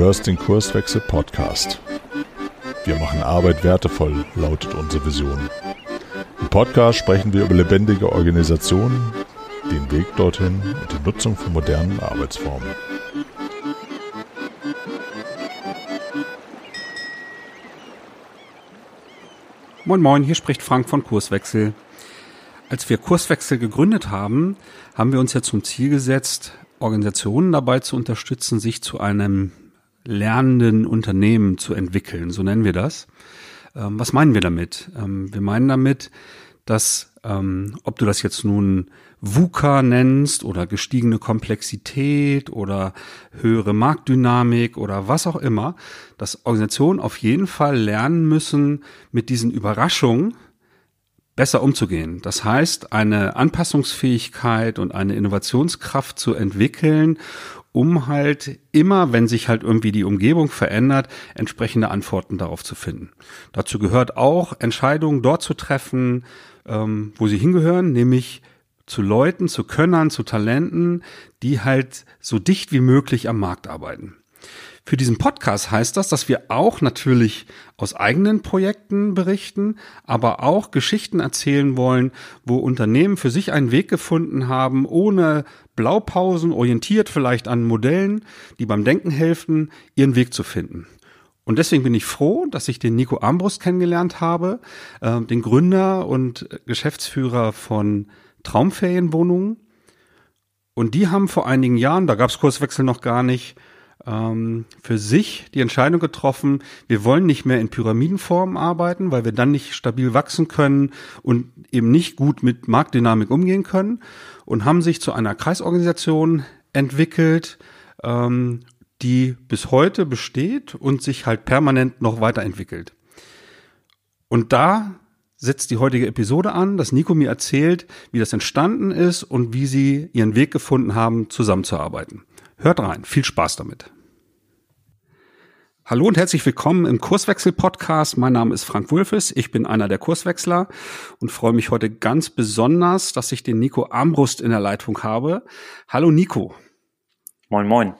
hörst den Kurswechsel Podcast. Wir machen Arbeit wertevoll, lautet unsere Vision. Im Podcast sprechen wir über lebendige Organisationen, den Weg dorthin und die Nutzung von modernen Arbeitsformen. Moin Moin, hier spricht Frank von Kurswechsel. Als wir Kurswechsel gegründet haben, haben wir uns ja zum Ziel gesetzt, Organisationen dabei zu unterstützen, sich zu einem lernenden Unternehmen zu entwickeln. So nennen wir das. Ähm, was meinen wir damit? Ähm, wir meinen damit, dass, ähm, ob du das jetzt nun VUCA nennst oder gestiegene Komplexität oder höhere Marktdynamik oder was auch immer, dass Organisationen auf jeden Fall lernen müssen, mit diesen Überraschungen besser umzugehen. Das heißt, eine Anpassungsfähigkeit und eine Innovationskraft zu entwickeln, um halt immer, wenn sich halt irgendwie die Umgebung verändert, entsprechende Antworten darauf zu finden. Dazu gehört auch, Entscheidungen dort zu treffen, ähm, wo sie hingehören, nämlich zu Leuten, zu Könnern, zu Talenten, die halt so dicht wie möglich am Markt arbeiten. Für diesen Podcast heißt das, dass wir auch natürlich aus eigenen Projekten berichten, aber auch Geschichten erzählen wollen, wo Unternehmen für sich einen Weg gefunden haben, ohne Blaupausen, orientiert vielleicht an Modellen, die beim Denken helfen, ihren Weg zu finden. Und deswegen bin ich froh, dass ich den Nico Armbrust kennengelernt habe, äh, den Gründer und Geschäftsführer von Traumferienwohnungen. Und die haben vor einigen Jahren, da gab es Kurswechsel noch gar nicht, ähm, für sich die Entscheidung getroffen, wir wollen nicht mehr in Pyramidenform arbeiten, weil wir dann nicht stabil wachsen können und eben nicht gut mit Marktdynamik umgehen können und haben sich zu einer Kreisorganisation entwickelt, ähm, die bis heute besteht und sich halt permanent noch weiterentwickelt. Und da setzt die heutige Episode an, dass Nico mir erzählt, wie das entstanden ist und wie sie ihren Weg gefunden haben, zusammenzuarbeiten. Hört rein, viel Spaß damit. Hallo und herzlich willkommen im Kurswechsel-Podcast. Mein Name ist Frank Wulfes, ich bin einer der Kurswechsler und freue mich heute ganz besonders, dass ich den Nico Armbrust in der Leitung habe. Hallo Nico. Moin, moin.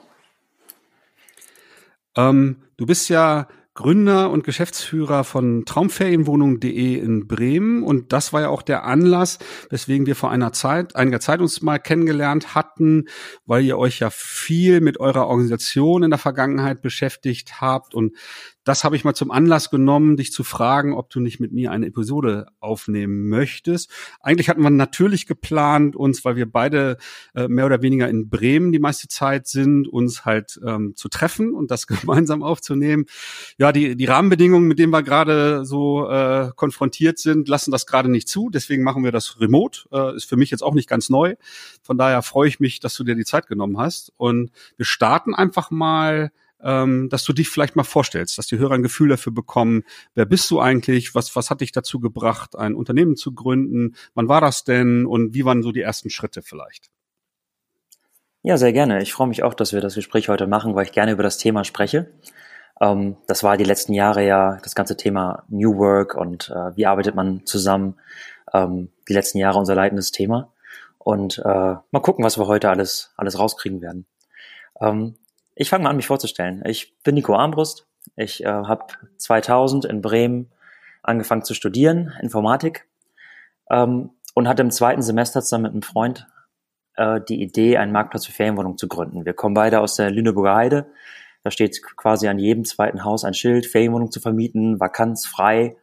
Ähm, du bist ja Gründer und Geschäftsführer von Traumferienwohnung.de in Bremen. Und das war ja auch der Anlass, weswegen wir vor einer Zeit, einiger Zeit uns mal kennengelernt hatten, weil ihr euch ja viel mit eurer Organisation in der Vergangenheit beschäftigt habt und das habe ich mal zum Anlass genommen, dich zu fragen, ob du nicht mit mir eine Episode aufnehmen möchtest. Eigentlich hatten wir natürlich geplant, uns, weil wir beide äh, mehr oder weniger in Bremen die meiste Zeit sind, uns halt ähm, zu treffen und das gemeinsam aufzunehmen. Ja, die, die Rahmenbedingungen, mit denen wir gerade so äh, konfrontiert sind, lassen das gerade nicht zu. Deswegen machen wir das remote. Äh, ist für mich jetzt auch nicht ganz neu. Von daher freue ich mich, dass du dir die Zeit genommen hast. Und wir starten einfach mal ähm, dass du dich vielleicht mal vorstellst, dass die Hörer ein Gefühl dafür bekommen, wer bist du eigentlich, was, was hat dich dazu gebracht, ein Unternehmen zu gründen, wann war das denn und wie waren so die ersten Schritte vielleicht? Ja, sehr gerne. Ich freue mich auch, dass wir das Gespräch heute machen, weil ich gerne über das Thema spreche. Ähm, das war die letzten Jahre ja das ganze Thema New Work und äh, wie arbeitet man zusammen. Ähm, die letzten Jahre unser leitendes Thema. Und äh, mal gucken, was wir heute alles, alles rauskriegen werden. Ähm, ich fange mal an, mich vorzustellen. Ich bin Nico Armbrust. Ich äh, habe 2000 in Bremen angefangen zu studieren, Informatik, ähm, und hatte im zweiten Semester zusammen mit einem Freund äh, die Idee, einen Marktplatz für Ferienwohnungen zu gründen. Wir kommen beide aus der Lüneburger Heide. Da steht quasi an jedem zweiten Haus ein Schild, Ferienwohnung zu vermieten, Vakanz frei.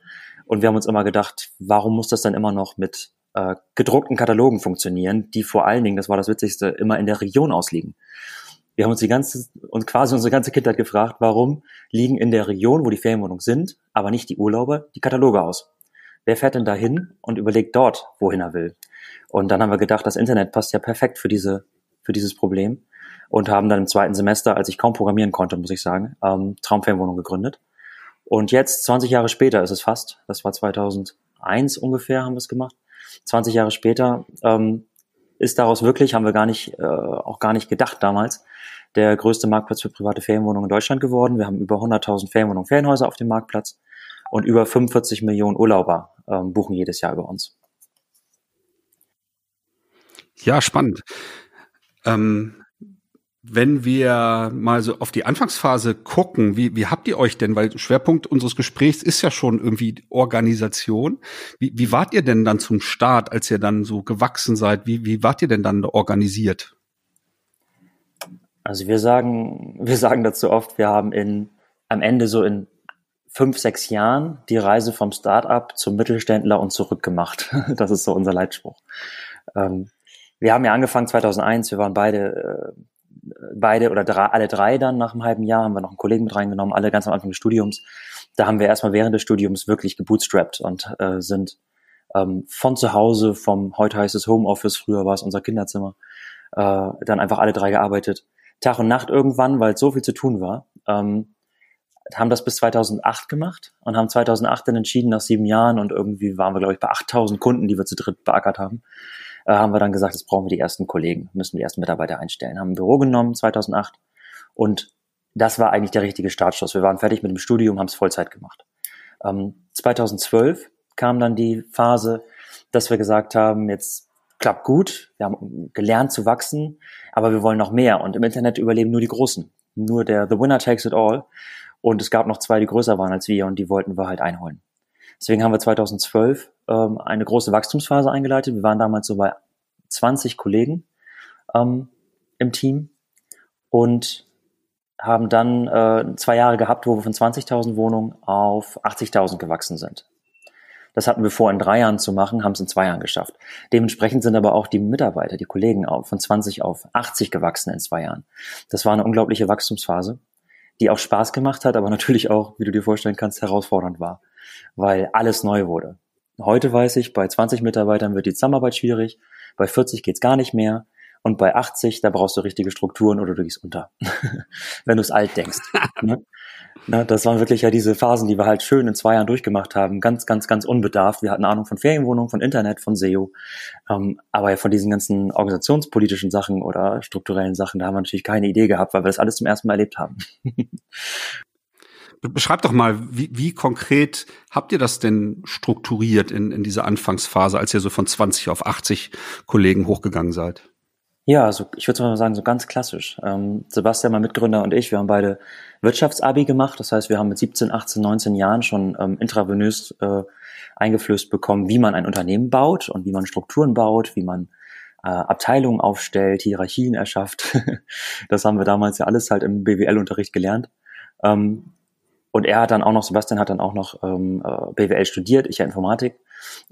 Und wir haben uns immer gedacht, warum muss das dann immer noch mit äh, gedruckten Katalogen funktionieren, die vor allen Dingen, das war das Witzigste, immer in der Region ausliegen. Wir haben uns die ganze und quasi unsere ganze Kindheit gefragt, warum liegen in der Region, wo die Ferienwohnungen sind, aber nicht die Urlauber, die Kataloge aus. Wer fährt denn dahin und überlegt dort, wohin er will? Und dann haben wir gedacht, das Internet passt ja perfekt für diese für dieses Problem und haben dann im zweiten Semester, als ich kaum programmieren konnte, muss ich sagen, ähm, Traumferienwohnung gegründet. Und jetzt, 20 Jahre später ist es fast, das war 2001 ungefähr, haben wir es gemacht. 20 Jahre später ähm, ist daraus wirklich, haben wir gar nicht, äh, auch gar nicht gedacht damals, der größte Marktplatz für private Ferienwohnungen in Deutschland geworden. Wir haben über 100.000 Ferienwohnungen, Ferienhäuser auf dem Marktplatz und über 45 Millionen Urlauber ähm, buchen jedes Jahr über uns. Ja, spannend. Ähm, Wenn wir mal so auf die Anfangsphase gucken, wie, wie habt ihr euch denn, weil Schwerpunkt unseres Gesprächs ist ja schon irgendwie Organisation. Wie, wie wart ihr denn dann zum Start, als ihr dann so gewachsen seid? Wie, wie wart ihr denn dann organisiert? Also wir sagen, wir sagen dazu oft, wir haben in, am Ende so in fünf, sechs Jahren die Reise vom Start-up zum Mittelständler und zurück gemacht. Das ist so unser Leitspruch. Ähm, wir haben ja angefangen 2001, wir waren beide, äh, beide oder drei, alle drei dann nach einem halben Jahr, haben wir noch einen Kollegen mit reingenommen, alle ganz am Anfang des Studiums. Da haben wir erstmal während des Studiums wirklich gebootstrapped und äh, sind ähm, von zu Hause, vom heute heißt es Homeoffice, früher war es unser Kinderzimmer, äh, dann einfach alle drei gearbeitet Tag und Nacht irgendwann, weil so viel zu tun war. Ähm, haben das bis 2008 gemacht und haben 2008 dann entschieden, nach sieben Jahren und irgendwie waren wir, glaube ich, bei 8000 Kunden, die wir zu dritt beackert haben, äh, haben wir dann gesagt, jetzt brauchen wir die ersten Kollegen, müssen die ersten Mitarbeiter einstellen. Haben ein Büro genommen 2008 und das war eigentlich der richtige Startschuss. Wir waren fertig mit dem Studium, haben es Vollzeit gemacht. Ähm, 2012 kam dann die Phase, dass wir gesagt haben, jetzt klappt gut, wir haben gelernt zu wachsen, aber wir wollen noch mehr. Und im Internet überleben nur die Großen. Nur der The Winner takes it all. Und es gab noch zwei, die größer waren als wir und die wollten wir halt einholen. Deswegen haben wir 2012 ähm, eine große Wachstumsphase eingeleitet. Wir waren damals so bei 20 Kollegen ähm, im Team und haben dann äh, zwei Jahre gehabt, wo wir von 20.000 Wohnungen auf 80.000 gewachsen sind. Das hatten wir vor, in drei Jahren zu machen, haben es in zwei Jahren geschafft. Dementsprechend sind aber auch die Mitarbeiter, die Kollegen von 20 auf 80 gewachsen in zwei Jahren. Das war eine unglaubliche Wachstumsphase, die auch Spaß gemacht hat, aber natürlich auch, wie du dir vorstellen kannst, herausfordernd war, weil alles neu wurde. Heute weiß ich, bei 20 Mitarbeitern wird die Zusammenarbeit schwierig, bei 40 geht's gar nicht mehr. Und bei 80, da brauchst du richtige Strukturen oder du gehst unter, wenn du es alt denkst. ne? Na, das waren wirklich ja diese Phasen, die wir halt schön in zwei Jahren durchgemacht haben. Ganz, ganz, ganz unbedarft. Wir hatten Ahnung von Ferienwohnungen, von Internet, von SEO. Ähm, aber von diesen ganzen organisationspolitischen Sachen oder strukturellen Sachen, da haben wir natürlich keine Idee gehabt, weil wir das alles zum ersten Mal erlebt haben. Beschreibt doch mal, wie, wie konkret habt ihr das denn strukturiert in, in dieser Anfangsphase, als ihr so von 20 auf 80 Kollegen hochgegangen seid? Ja, also ich würde mal sagen, so ganz klassisch. Ähm, Sebastian, mein Mitgründer und ich, wir haben beide Wirtschaftsabi gemacht. Das heißt, wir haben mit 17, 18, 19 Jahren schon ähm, intravenös äh, eingeflößt bekommen, wie man ein Unternehmen baut und wie man Strukturen baut, wie man äh, Abteilungen aufstellt, Hierarchien erschafft. das haben wir damals ja alles halt im BWL-Unterricht gelernt. Ähm, und er hat dann auch noch, Sebastian hat dann auch noch ähm, äh, BWL studiert, ich ja Informatik.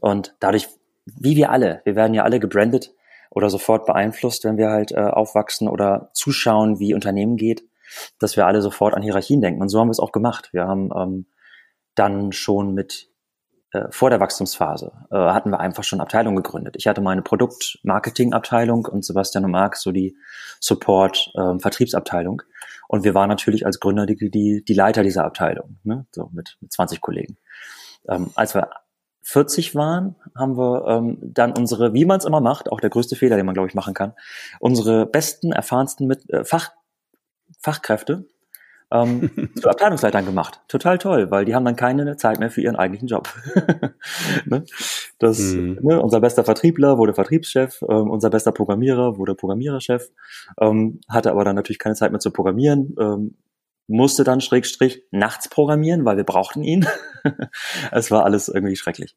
Und dadurch, wie wir alle, wir werden ja alle gebrandet, oder sofort beeinflusst, wenn wir halt äh, aufwachsen oder zuschauen, wie Unternehmen geht, dass wir alle sofort an Hierarchien denken. Und so haben wir es auch gemacht. Wir haben ähm, dann schon mit äh, vor der Wachstumsphase äh, hatten wir einfach schon Abteilungen gegründet. Ich hatte meine Produkt-Marketing-Abteilung und Sebastian und Marc so die Support-Vertriebsabteilung. Ähm, und wir waren natürlich als Gründer die, die, die Leiter dieser Abteilung, ne? so mit, mit 20 Kollegen. Ähm, als wir 40 waren, haben wir ähm, dann unsere, wie man es immer macht, auch der größte Fehler, den man, glaube ich, machen kann, unsere besten, erfahrensten mit, äh, Fach, Fachkräfte ähm, zu Abteilungsleitern gemacht. Total toll, weil die haben dann keine Zeit mehr für ihren eigentlichen Job. ne? Das, mhm. ne, unser bester Vertriebler wurde Vertriebschef, ähm, unser bester Programmierer wurde Programmiererchef, ähm, hatte aber dann natürlich keine Zeit mehr zu programmieren, ähm, musste dann Schrägstrich nachts programmieren, weil wir brauchten ihn. es war alles irgendwie schrecklich.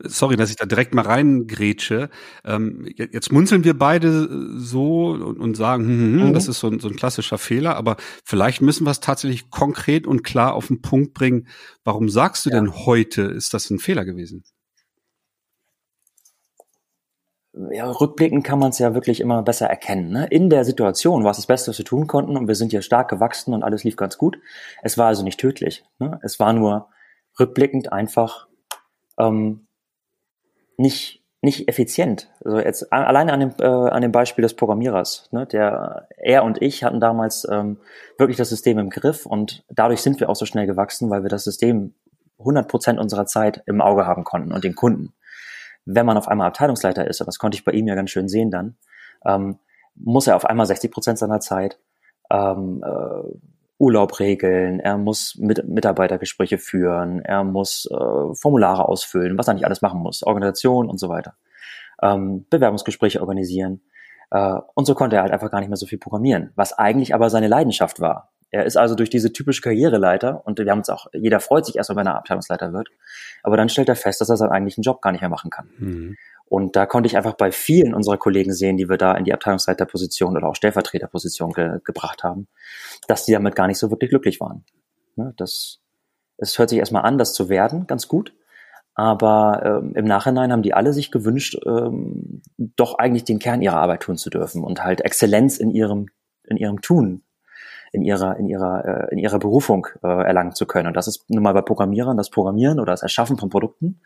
Sorry, dass ich da direkt mal reingrätsche. Ähm, jetzt munzeln wir beide so und, sagen, hm, hm, hm, mhm. das ist so ein, so ein klassischer Fehler, aber vielleicht müssen wir es tatsächlich konkret und klar auf den Punkt bringen. Warum sagst du ja. denn heute, ist das ein Fehler gewesen? Ja, rückblickend kann man es ja wirklich immer besser erkennen. Ne? In der Situation war es das Beste, was wir tun konnten und wir sind ja stark gewachsen und alles lief ganz gut. Es war also nicht tödlich. Ne? Es war nur rückblickend einfach ähm, nicht nicht effizient. Also jetzt alleine an dem, äh, an dem Beispiel des Programmierers. Ne? Der er und ich hatten damals ähm, wirklich das System im Griff und dadurch sind wir auch so schnell gewachsen, weil wir das System 100 Prozent unserer Zeit im Auge haben konnten und den Kunden wenn man auf einmal Abteilungsleiter ist, und das konnte ich bei ihm ja ganz schön sehen dann, ähm, muss er auf einmal 60 Prozent seiner Zeit ähm, äh, Urlaub regeln, er muss mit Mitarbeitergespräche führen, er muss äh, Formulare ausfüllen, was er nicht alles machen muss, Organisation und so weiter, ähm, Bewerbungsgespräche organisieren. Äh, und so konnte er halt einfach gar nicht mehr so viel programmieren, was eigentlich aber seine Leidenschaft war. Er ist also durch diese typische Karriereleiter und wir haben uns auch, jeder freut sich erstmal, wenn er Abteilungsleiter wird, aber dann stellt er fest, dass er seinen eigentlichen Job gar nicht mehr machen kann. Mhm. Und da konnte ich einfach bei vielen unserer Kollegen sehen, die wir da in die Abteilungsleiterposition oder auch Stellvertreterposition ge gebracht haben, dass die damit gar nicht so wirklich glücklich waren. Ne, das, es hört sich erstmal an, das zu werden, ganz gut. Aber ähm, im Nachhinein haben die alle sich gewünscht, ähm, doch eigentlich den Kern ihrer Arbeit tun zu dürfen und halt Exzellenz in ihrem, in ihrem Tun, in ihrer, in ihrer, äh, in ihrer Berufung äh, erlangen zu können. Und das ist nun mal bei Programmierern das Programmieren oder das Erschaffen von Produkten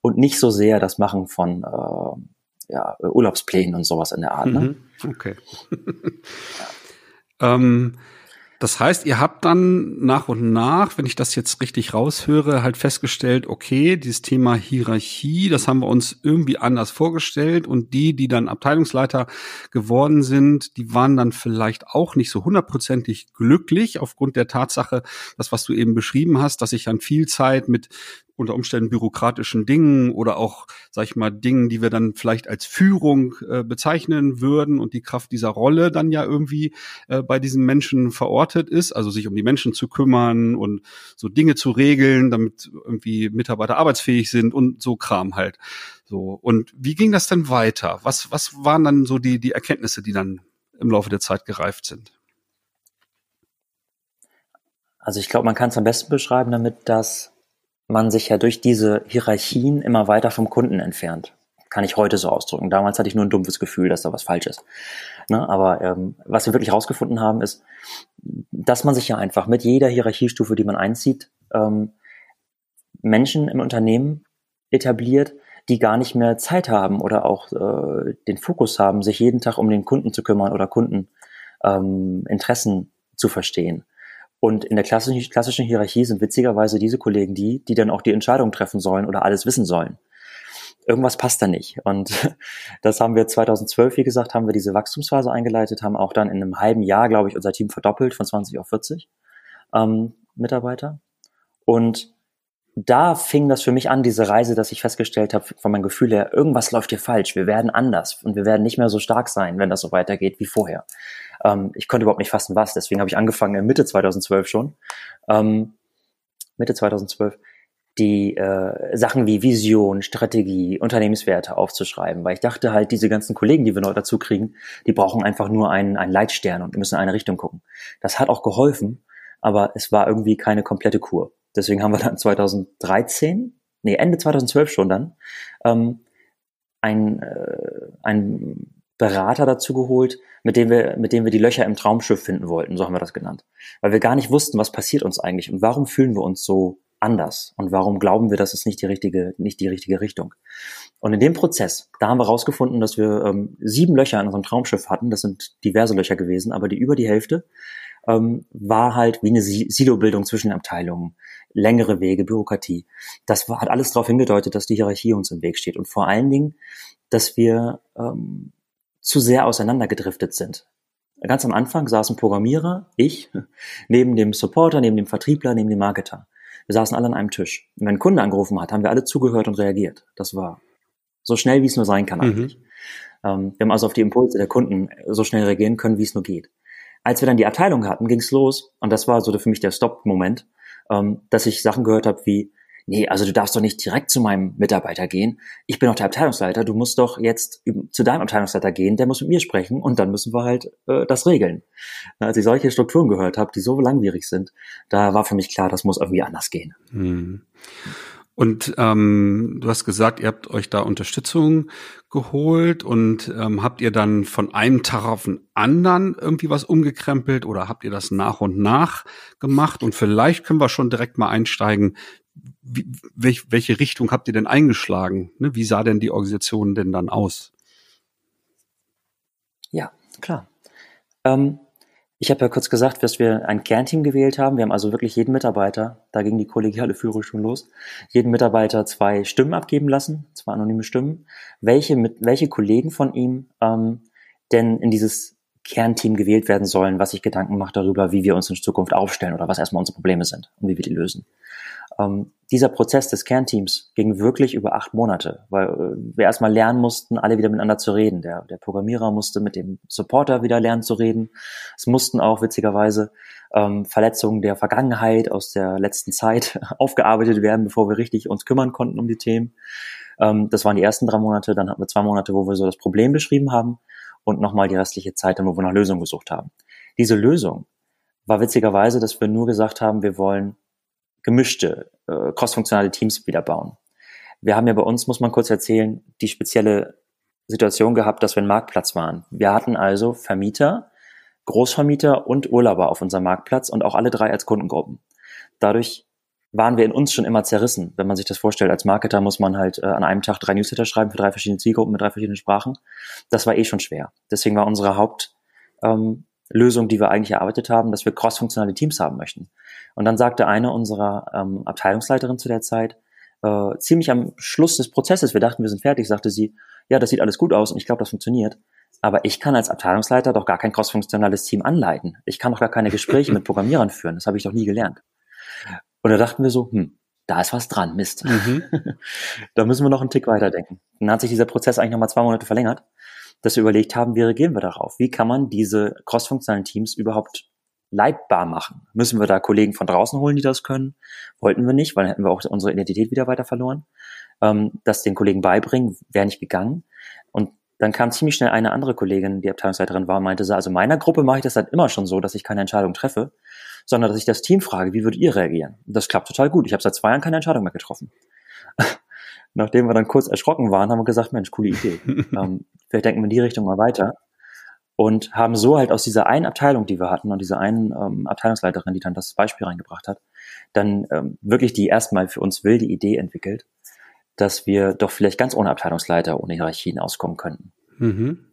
und nicht so sehr das Machen von äh, ja, Urlaubsplänen und sowas in der Art. Ne? Mhm. Okay. ähm, das heißt, ihr habt dann nach und nach, wenn ich das jetzt richtig raushöre, halt festgestellt, okay, dieses Thema Hierarchie, das haben wir uns irgendwie anders vorgestellt. Und die, die dann Abteilungsleiter geworden sind, die waren dann vielleicht auch nicht so hundertprozentig glücklich aufgrund der Tatsache, das, was du eben beschrieben hast, dass ich dann viel Zeit mit unter Umständen bürokratischen Dingen oder auch, sag ich mal, Dingen, die wir dann vielleicht als Führung äh, bezeichnen würden und die Kraft dieser Rolle dann ja irgendwie äh, bei diesen Menschen verortet ist, also sich um die Menschen zu kümmern und so Dinge zu regeln, damit irgendwie Mitarbeiter arbeitsfähig sind und so Kram halt. So. Und wie ging das denn weiter? Was, was waren dann so die, die Erkenntnisse, die dann im Laufe der Zeit gereift sind? Also ich glaube, man kann es am besten beschreiben damit, dass man sich ja durch diese Hierarchien immer weiter vom Kunden entfernt. Kann ich heute so ausdrücken. Damals hatte ich nur ein dumpfes Gefühl, dass da was falsch ist. Ne? Aber ähm, was wir wirklich rausgefunden haben, ist, dass man sich ja einfach mit jeder Hierarchiestufe, die man einzieht, ähm, Menschen im Unternehmen etabliert, die gar nicht mehr Zeit haben oder auch äh, den Fokus haben, sich jeden Tag um den Kunden zu kümmern oder Kundeninteressen ähm, zu verstehen. Und in der klassischen, klassischen Hierarchie sind witzigerweise diese Kollegen die, die dann auch die Entscheidung treffen sollen oder alles wissen sollen. Irgendwas passt da nicht. Und das haben wir 2012, wie gesagt, haben wir diese Wachstumsphase eingeleitet, haben auch dann in einem halben Jahr, glaube ich, unser Team verdoppelt von 20 auf 40 ähm, Mitarbeiter. Und da fing das für mich an, diese Reise, dass ich festgestellt habe, von meinem Gefühl her, irgendwas läuft hier falsch. Wir werden anders und wir werden nicht mehr so stark sein, wenn das so weitergeht wie vorher. Ähm, ich konnte überhaupt nicht fassen, was. Deswegen habe ich angefangen, Mitte 2012 schon, ähm, Mitte 2012, die äh, Sachen wie Vision, Strategie, Unternehmenswerte aufzuschreiben, weil ich dachte halt, diese ganzen Kollegen, die wir neu dazu kriegen, die brauchen einfach nur einen, einen Leitstern und müssen in eine Richtung gucken. Das hat auch geholfen, aber es war irgendwie keine komplette Kur. Deswegen haben wir dann 2013, nee, Ende 2012 schon dann, ähm, ein, äh, ein Berater dazu geholt, mit dem wir, mit dem wir die Löcher im Traumschiff finden wollten, so haben wir das genannt. Weil wir gar nicht wussten, was passiert uns eigentlich und warum fühlen wir uns so anders und warum glauben wir, dass es nicht die richtige, nicht die richtige Richtung. Und in dem Prozess, da haben wir rausgefunden, dass wir ähm, sieben Löcher in unserem Traumschiff hatten. Das sind diverse Löcher gewesen, aber die über die Hälfte ähm, war halt wie eine Silobildung zwischen Abteilungen, längere Wege, Bürokratie. Das hat alles darauf hingedeutet, dass die Hierarchie uns im Weg steht und vor allen Dingen, dass wir ähm, zu sehr auseinandergedriftet sind. Ganz am Anfang saßen Programmierer, ich, neben dem Supporter, neben dem Vertriebler, neben dem Marketer. Wir saßen alle an einem Tisch. Und wenn ein Kunde angerufen hat, haben wir alle zugehört und reagiert. Das war so schnell, wie es nur sein kann eigentlich. Mhm. Ähm, wir haben also auf die Impulse der Kunden so schnell reagieren können, wie es nur geht. Als wir dann die Abteilung hatten, ging's los und das war so für mich der Stop-Moment, ähm, dass ich Sachen gehört habe wie, nee, also du darfst doch nicht direkt zu meinem Mitarbeiter gehen. Ich bin doch der Abteilungsleiter, du musst doch jetzt zu deinem Abteilungsleiter gehen, der muss mit mir sprechen und dann müssen wir halt äh, das regeln. Als ich solche Strukturen gehört habe, die so langwierig sind, da war für mich klar, das muss irgendwie anders gehen. Hm. Und ähm, du hast gesagt, ihr habt euch da Unterstützung geholt und ähm, habt ihr dann von einem Tag auf den anderen irgendwie was umgekrempelt oder habt ihr das nach und nach gemacht? Und vielleicht können wir schon direkt mal einsteigen, wie, welch, welche Richtung habt ihr denn eingeschlagen? Ne? Wie sah denn die Organisation denn dann aus? Ja, klar. Ähm, ich habe ja kurz gesagt, dass wir ein Kernteam gewählt haben. Wir haben also wirklich jeden Mitarbeiter, da ging die kollegiale Führung schon los, jeden Mitarbeiter zwei Stimmen abgeben lassen, zwei anonyme Stimmen, welche, mit, welche Kollegen von ihm ähm, denn in dieses Kernteam gewählt werden sollen, was sich Gedanken macht darüber, wie wir uns in Zukunft aufstellen oder was erstmal unsere Probleme sind und wie wir die lösen. Ähm, dieser Prozess des Kernteams ging wirklich über acht Monate, weil äh, wir erstmal lernen mussten, alle wieder miteinander zu reden. Der, der Programmierer musste mit dem Supporter wieder lernen zu reden. Es mussten auch witzigerweise ähm, Verletzungen der Vergangenheit aus der letzten Zeit aufgearbeitet werden, bevor wir richtig uns kümmern konnten um die Themen. Ähm, das waren die ersten drei Monate. Dann hatten wir zwei Monate, wo wir so das Problem beschrieben haben und nochmal die restliche Zeit, wo wir nach Lösungen gesucht haben. Diese Lösung war witzigerweise, dass wir nur gesagt haben, wir wollen gemischte, äh, crossfunktionale Teams wieder bauen. Wir haben ja bei uns, muss man kurz erzählen, die spezielle Situation gehabt, dass wir ein Marktplatz waren. Wir hatten also Vermieter, Großvermieter und Urlauber auf unserem Marktplatz und auch alle drei als Kundengruppen. Dadurch waren wir in uns schon immer zerrissen. Wenn man sich das vorstellt, als Marketer muss man halt äh, an einem Tag drei Newsletter schreiben für drei verschiedene Zielgruppen mit drei verschiedenen Sprachen. Das war eh schon schwer. Deswegen war unsere Haupt, ähm, Lösung, die wir eigentlich erarbeitet haben, dass wir crossfunktionale Teams haben möchten. Und dann sagte eine unserer ähm, Abteilungsleiterin zu der Zeit, äh, ziemlich am Schluss des Prozesses, wir dachten, wir sind fertig, sagte sie, ja, das sieht alles gut aus und ich glaube, das funktioniert. Aber ich kann als Abteilungsleiter doch gar kein crossfunktionales Team anleiten. Ich kann doch gar keine Gespräche mit Programmierern führen. Das habe ich doch nie gelernt. Und da dachten wir so, hm, da ist was dran, Mist. Mhm. da müssen wir noch einen Tick weiterdenken. Dann hat sich dieser Prozess eigentlich nochmal zwei Monate verlängert dass wir überlegt haben, wie reagieren wir darauf? Wie kann man diese crossfunktionalen Teams überhaupt leitbar machen? Müssen wir da Kollegen von draußen holen, die das können? Wollten wir nicht, weil dann hätten wir auch unsere Identität wieder weiter verloren. Ähm, das den Kollegen beibringen, wäre nicht gegangen. Und dann kam ziemlich schnell eine andere Kollegin, die Abteilungsleiterin war, meinte, also meiner Gruppe mache ich das halt immer schon so, dass ich keine Entscheidung treffe, sondern dass ich das Team frage, wie würdet ihr reagieren? Und das klappt total gut. Ich habe seit zwei Jahren keine Entscheidung mehr getroffen. Nachdem wir dann kurz erschrocken waren, haben wir gesagt, Mensch, coole Idee. ähm, vielleicht denken wir in die Richtung mal weiter. Und haben so halt aus dieser einen Abteilung, die wir hatten, und dieser einen ähm, Abteilungsleiterin, die dann das Beispiel reingebracht hat, dann ähm, wirklich die erstmal für uns wilde Idee entwickelt, dass wir doch vielleicht ganz ohne Abteilungsleiter, ohne Hierarchien auskommen könnten. Mhm.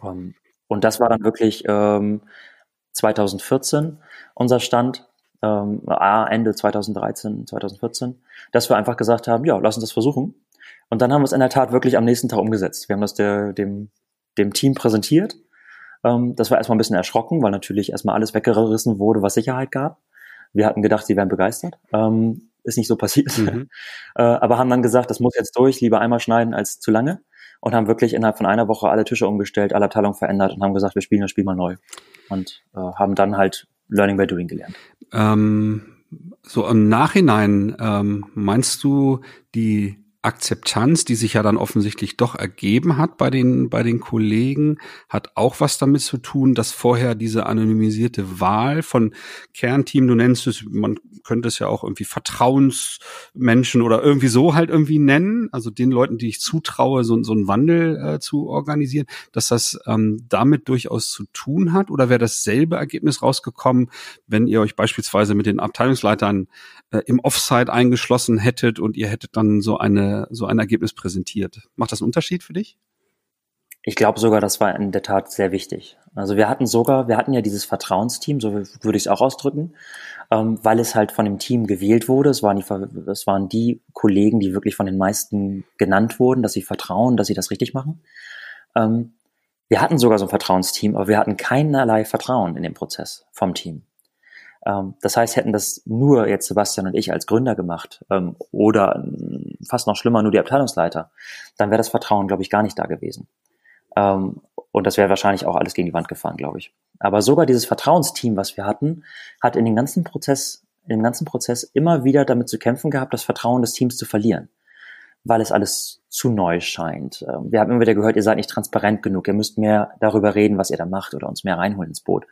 Um, ähm, und das war dann wirklich ähm, 2014 unser Stand, ähm, Ende 2013, 2014, dass wir einfach gesagt haben, ja, lass uns das versuchen. Und dann haben wir es in der Tat wirklich am nächsten Tag umgesetzt. Wir haben das der, dem, dem Team präsentiert. Ähm, das war erstmal ein bisschen erschrocken, weil natürlich erstmal alles weggerissen wurde, was Sicherheit gab. Wir hatten gedacht, sie wären begeistert. Ähm, ist nicht so passiert. Mhm. äh, aber haben dann gesagt, das muss jetzt durch, lieber einmal schneiden als zu lange. Und haben wirklich innerhalb von einer Woche alle Tische umgestellt, alle Abteilungen verändert und haben gesagt, wir spielen das Spiel mal neu. Und äh, haben dann halt Learning by Doing gelernt. Ähm, so im Nachhinein, ähm, meinst du, die Akzeptanz, die sich ja dann offensichtlich doch ergeben hat bei den, bei den Kollegen, hat auch was damit zu tun, dass vorher diese anonymisierte Wahl von Kernteam, du nennst es, man könnte es ja auch irgendwie Vertrauensmenschen oder irgendwie so halt irgendwie nennen, also den Leuten, die ich zutraue, so, so einen Wandel äh, zu organisieren, dass das ähm, damit durchaus zu tun hat? Oder wäre dasselbe Ergebnis rausgekommen, wenn ihr euch beispielsweise mit den Abteilungsleitern äh, im Offsite eingeschlossen hättet und ihr hättet dann so eine so ein Ergebnis präsentiert. Macht das einen Unterschied für dich? Ich glaube sogar, das war in der Tat sehr wichtig. Also wir hatten sogar, wir hatten ja dieses Vertrauensteam, so würde ich es auch ausdrücken, ähm, weil es halt von dem Team gewählt wurde. Es waren, die, es waren die Kollegen, die wirklich von den meisten genannt wurden, dass sie vertrauen, dass sie das richtig machen. Ähm, wir hatten sogar so ein Vertrauensteam, aber wir hatten keinerlei Vertrauen in den Prozess vom Team. Ähm, das heißt, hätten das nur jetzt Sebastian und ich als Gründer gemacht ähm, oder ähm, fast noch schlimmer nur die Abteilungsleiter, dann wäre das Vertrauen, glaube ich, gar nicht da gewesen. Und das wäre wahrscheinlich auch alles gegen die Wand gefahren, glaube ich. Aber sogar dieses Vertrauensteam, was wir hatten, hat in dem ganzen Prozess, in dem ganzen Prozess immer wieder damit zu kämpfen gehabt, das Vertrauen des Teams zu verlieren weil es alles zu neu scheint. Ähm, wir haben immer wieder gehört, ihr seid nicht transparent genug, ihr müsst mehr darüber reden, was ihr da macht oder uns mehr reinholen ins Boot.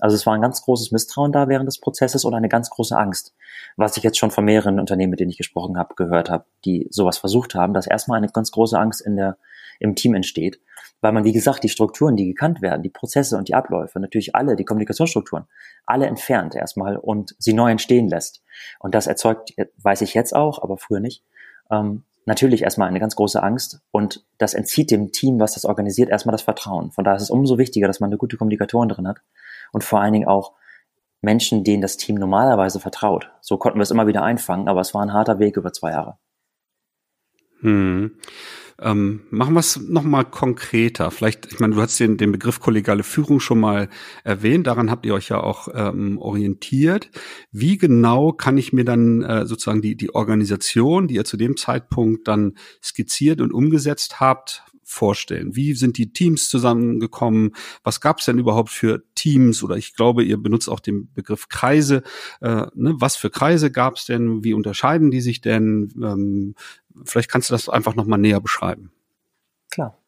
Also es war ein ganz großes Misstrauen da während des Prozesses und eine ganz große Angst, was ich jetzt schon von mehreren Unternehmen, mit denen ich gesprochen habe, gehört habe, die sowas versucht haben, dass erstmal eine ganz große Angst in der, im Team entsteht, weil man, wie gesagt, die Strukturen, die gekannt werden, die Prozesse und die Abläufe, natürlich alle, die Kommunikationsstrukturen, alle entfernt erstmal und sie neu entstehen lässt. Und das erzeugt, weiß ich jetzt auch, aber früher nicht, ähm, natürlich erstmal eine ganz große Angst und das entzieht dem Team, was das organisiert, erstmal das Vertrauen. Von daher ist es umso wichtiger, dass man eine gute Kommunikatorin drin hat und vor allen Dingen auch Menschen, denen das Team normalerweise vertraut. So konnten wir es immer wieder einfangen, aber es war ein harter Weg über zwei Jahre. Hm. Ähm, machen wir es nochmal konkreter. Vielleicht, ich meine, du hast den, den Begriff kollegiale Führung schon mal erwähnt, daran habt ihr euch ja auch ähm, orientiert. Wie genau kann ich mir dann äh, sozusagen die, die Organisation, die ihr zu dem Zeitpunkt dann skizziert und umgesetzt habt, vorstellen? Wie sind die Teams zusammengekommen? Was gab es denn überhaupt für Teams? Oder ich glaube, ihr benutzt auch den Begriff Kreise. Äh, ne? Was für Kreise gab es denn? Wie unterscheiden die sich denn? Ähm, vielleicht kannst du das einfach nochmal näher beschreiben. Klar.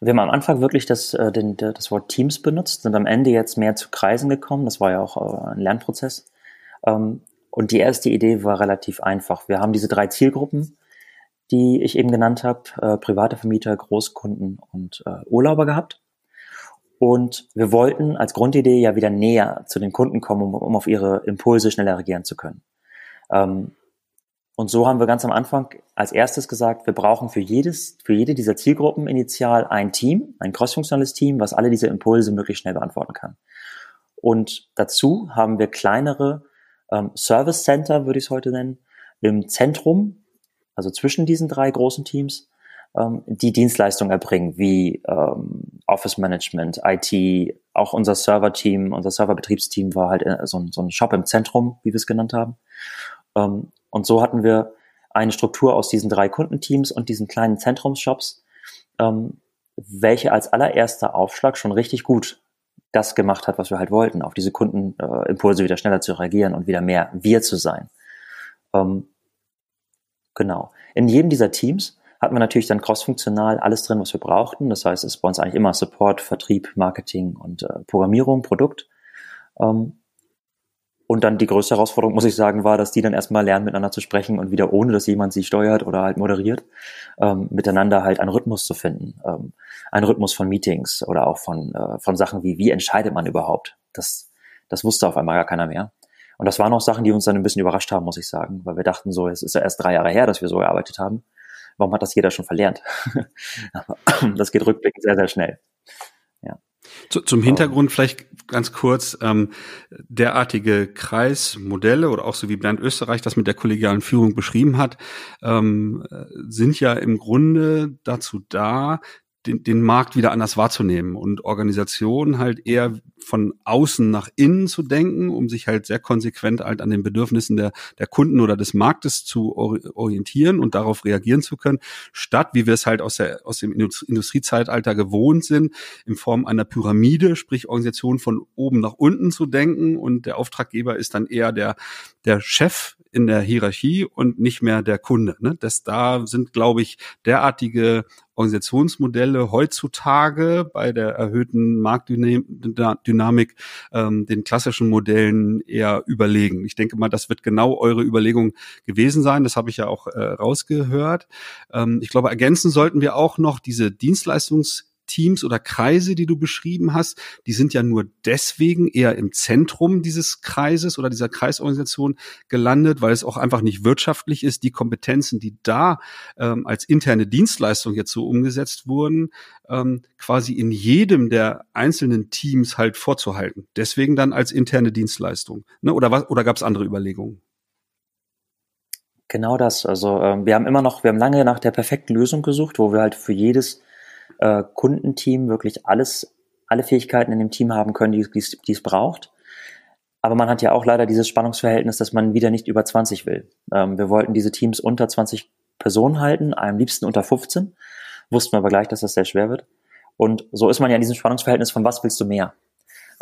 Wir haben am Anfang wirklich das, äh, den, das Wort Teams benutzt, sind am Ende jetzt mehr zu Kreisen gekommen. Das war ja auch äh, ein Lernprozess. Ähm, und die erste Idee war relativ einfach. Wir haben diese drei Zielgruppen die ich eben genannt habe, äh, private Vermieter, Großkunden und äh, Urlauber gehabt. Und wir wollten als Grundidee ja wieder näher zu den Kunden kommen, um, um auf ihre Impulse schneller reagieren zu können. Ähm, und so haben wir ganz am Anfang als erstes gesagt, wir brauchen für jedes, für jede dieser Zielgruppen initial ein Team, ein crossfunktionales Team, was alle diese Impulse möglichst schnell beantworten kann. Und dazu haben wir kleinere ähm, Service Center, würde ich es heute nennen, im Zentrum also zwischen diesen drei großen Teams, ähm, die Dienstleistungen erbringen, wie ähm, Office Management, IT, auch unser Server-Team, unser Serverbetriebsteam war halt äh, so, ein, so ein Shop im Zentrum, wie wir es genannt haben. Ähm, und so hatten wir eine Struktur aus diesen drei Kundenteams und diesen kleinen Zentrumsshops, ähm, welche als allererster Aufschlag schon richtig gut das gemacht hat, was wir halt wollten, auf diese Kundenimpulse äh, wieder schneller zu reagieren und wieder mehr wir zu sein. Ähm, Genau. In jedem dieser Teams hatten wir natürlich dann crossfunktional alles drin, was wir brauchten. Das heißt, es ist bei uns eigentlich immer Support, Vertrieb, Marketing und äh, Programmierung, Produkt. Ähm, und dann die größte Herausforderung, muss ich sagen, war, dass die dann erstmal lernen, miteinander zu sprechen und wieder ohne, dass jemand sie steuert oder halt moderiert, ähm, miteinander halt einen Rhythmus zu finden. Ähm, einen Rhythmus von Meetings oder auch von, äh, von Sachen wie, wie entscheidet man überhaupt? Das, das wusste auf einmal gar keiner mehr. Und das waren auch Sachen, die uns dann ein bisschen überrascht haben, muss ich sagen, weil wir dachten so, es ist ja erst drei Jahre her, dass wir so gearbeitet haben. Warum hat das jeder schon verlernt? Aber das geht rückblickend sehr, sehr schnell. Ja. Zu, zum Hintergrund vielleicht ganz kurz, ähm, derartige Kreismodelle oder auch so wie Bernd Österreich das mit der kollegialen Führung beschrieben hat, ähm, sind ja im Grunde dazu da, den, den Markt wieder anders wahrzunehmen und Organisationen halt eher von außen nach innen zu denken, um sich halt sehr konsequent halt an den Bedürfnissen der, der Kunden oder des Marktes zu orientieren und darauf reagieren zu können, statt, wie wir es halt aus, der, aus dem Industriezeitalter gewohnt sind, in Form einer Pyramide, sprich Organisation von oben nach unten zu denken und der Auftraggeber ist dann eher der, der Chef in der Hierarchie und nicht mehr der Kunde. Ne? Das da sind, glaube ich, derartige Organisationsmodelle heutzutage bei der erhöhten Marktdynamik ähm, den klassischen Modellen eher überlegen. Ich denke mal, das wird genau eure Überlegung gewesen sein. Das habe ich ja auch äh, rausgehört. Ähm, ich glaube, ergänzen sollten wir auch noch diese Dienstleistungs Teams oder Kreise, die du beschrieben hast, die sind ja nur deswegen eher im Zentrum dieses Kreises oder dieser Kreisorganisation gelandet, weil es auch einfach nicht wirtschaftlich ist, die Kompetenzen, die da ähm, als interne Dienstleistung jetzt so umgesetzt wurden, ähm, quasi in jedem der einzelnen Teams halt vorzuhalten. Deswegen dann als interne Dienstleistung. Ne? Oder was? Oder gab es andere Überlegungen? Genau das. Also ähm, wir haben immer noch, wir haben lange nach der perfekten Lösung gesucht, wo wir halt für jedes äh, Kundenteam wirklich alles, alle Fähigkeiten in dem Team haben können, die, die es braucht. Aber man hat ja auch leider dieses Spannungsverhältnis, dass man wieder nicht über 20 will. Ähm, wir wollten diese Teams unter 20 Personen halten, am liebsten unter 15. Wussten wir aber gleich, dass das sehr schwer wird. Und so ist man ja in diesem Spannungsverhältnis von was willst du mehr?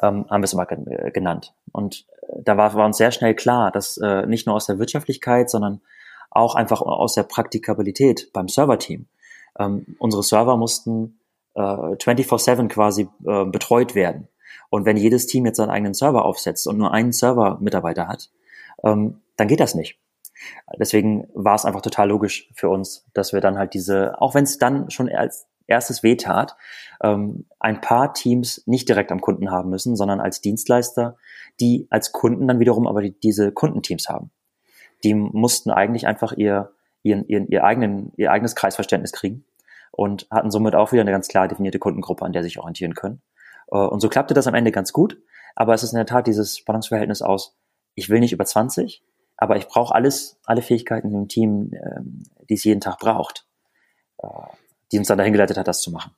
Ähm, haben wir es immer äh, genannt. Und äh, da war, war uns sehr schnell klar, dass äh, nicht nur aus der Wirtschaftlichkeit, sondern auch einfach aus der Praktikabilität beim Serverteam ähm, unsere Server mussten äh, 24-7 quasi äh, betreut werden. Und wenn jedes Team jetzt seinen eigenen Server aufsetzt und nur einen Server-Mitarbeiter hat, ähm, dann geht das nicht. Deswegen war es einfach total logisch für uns, dass wir dann halt diese, auch wenn es dann schon als erstes wehtat, ähm, ein paar Teams nicht direkt am Kunden haben müssen, sondern als Dienstleister, die als Kunden dann wiederum aber die, diese Kundenteams haben. Die mussten eigentlich einfach ihr ihren, ihren, ihr, eigenen, ihr eigenes Kreisverständnis kriegen und hatten somit auch wieder eine ganz klar definierte Kundengruppe, an der sich orientieren können. Äh, und so klappte das am Ende ganz gut, aber es ist in der Tat dieses Spannungsverhältnis aus, ich will nicht über 20, aber ich brauche alles, alle Fähigkeiten im Team, ähm, die es jeden Tag braucht. äh, die uns dann dahin geleitet hat, das zu machen.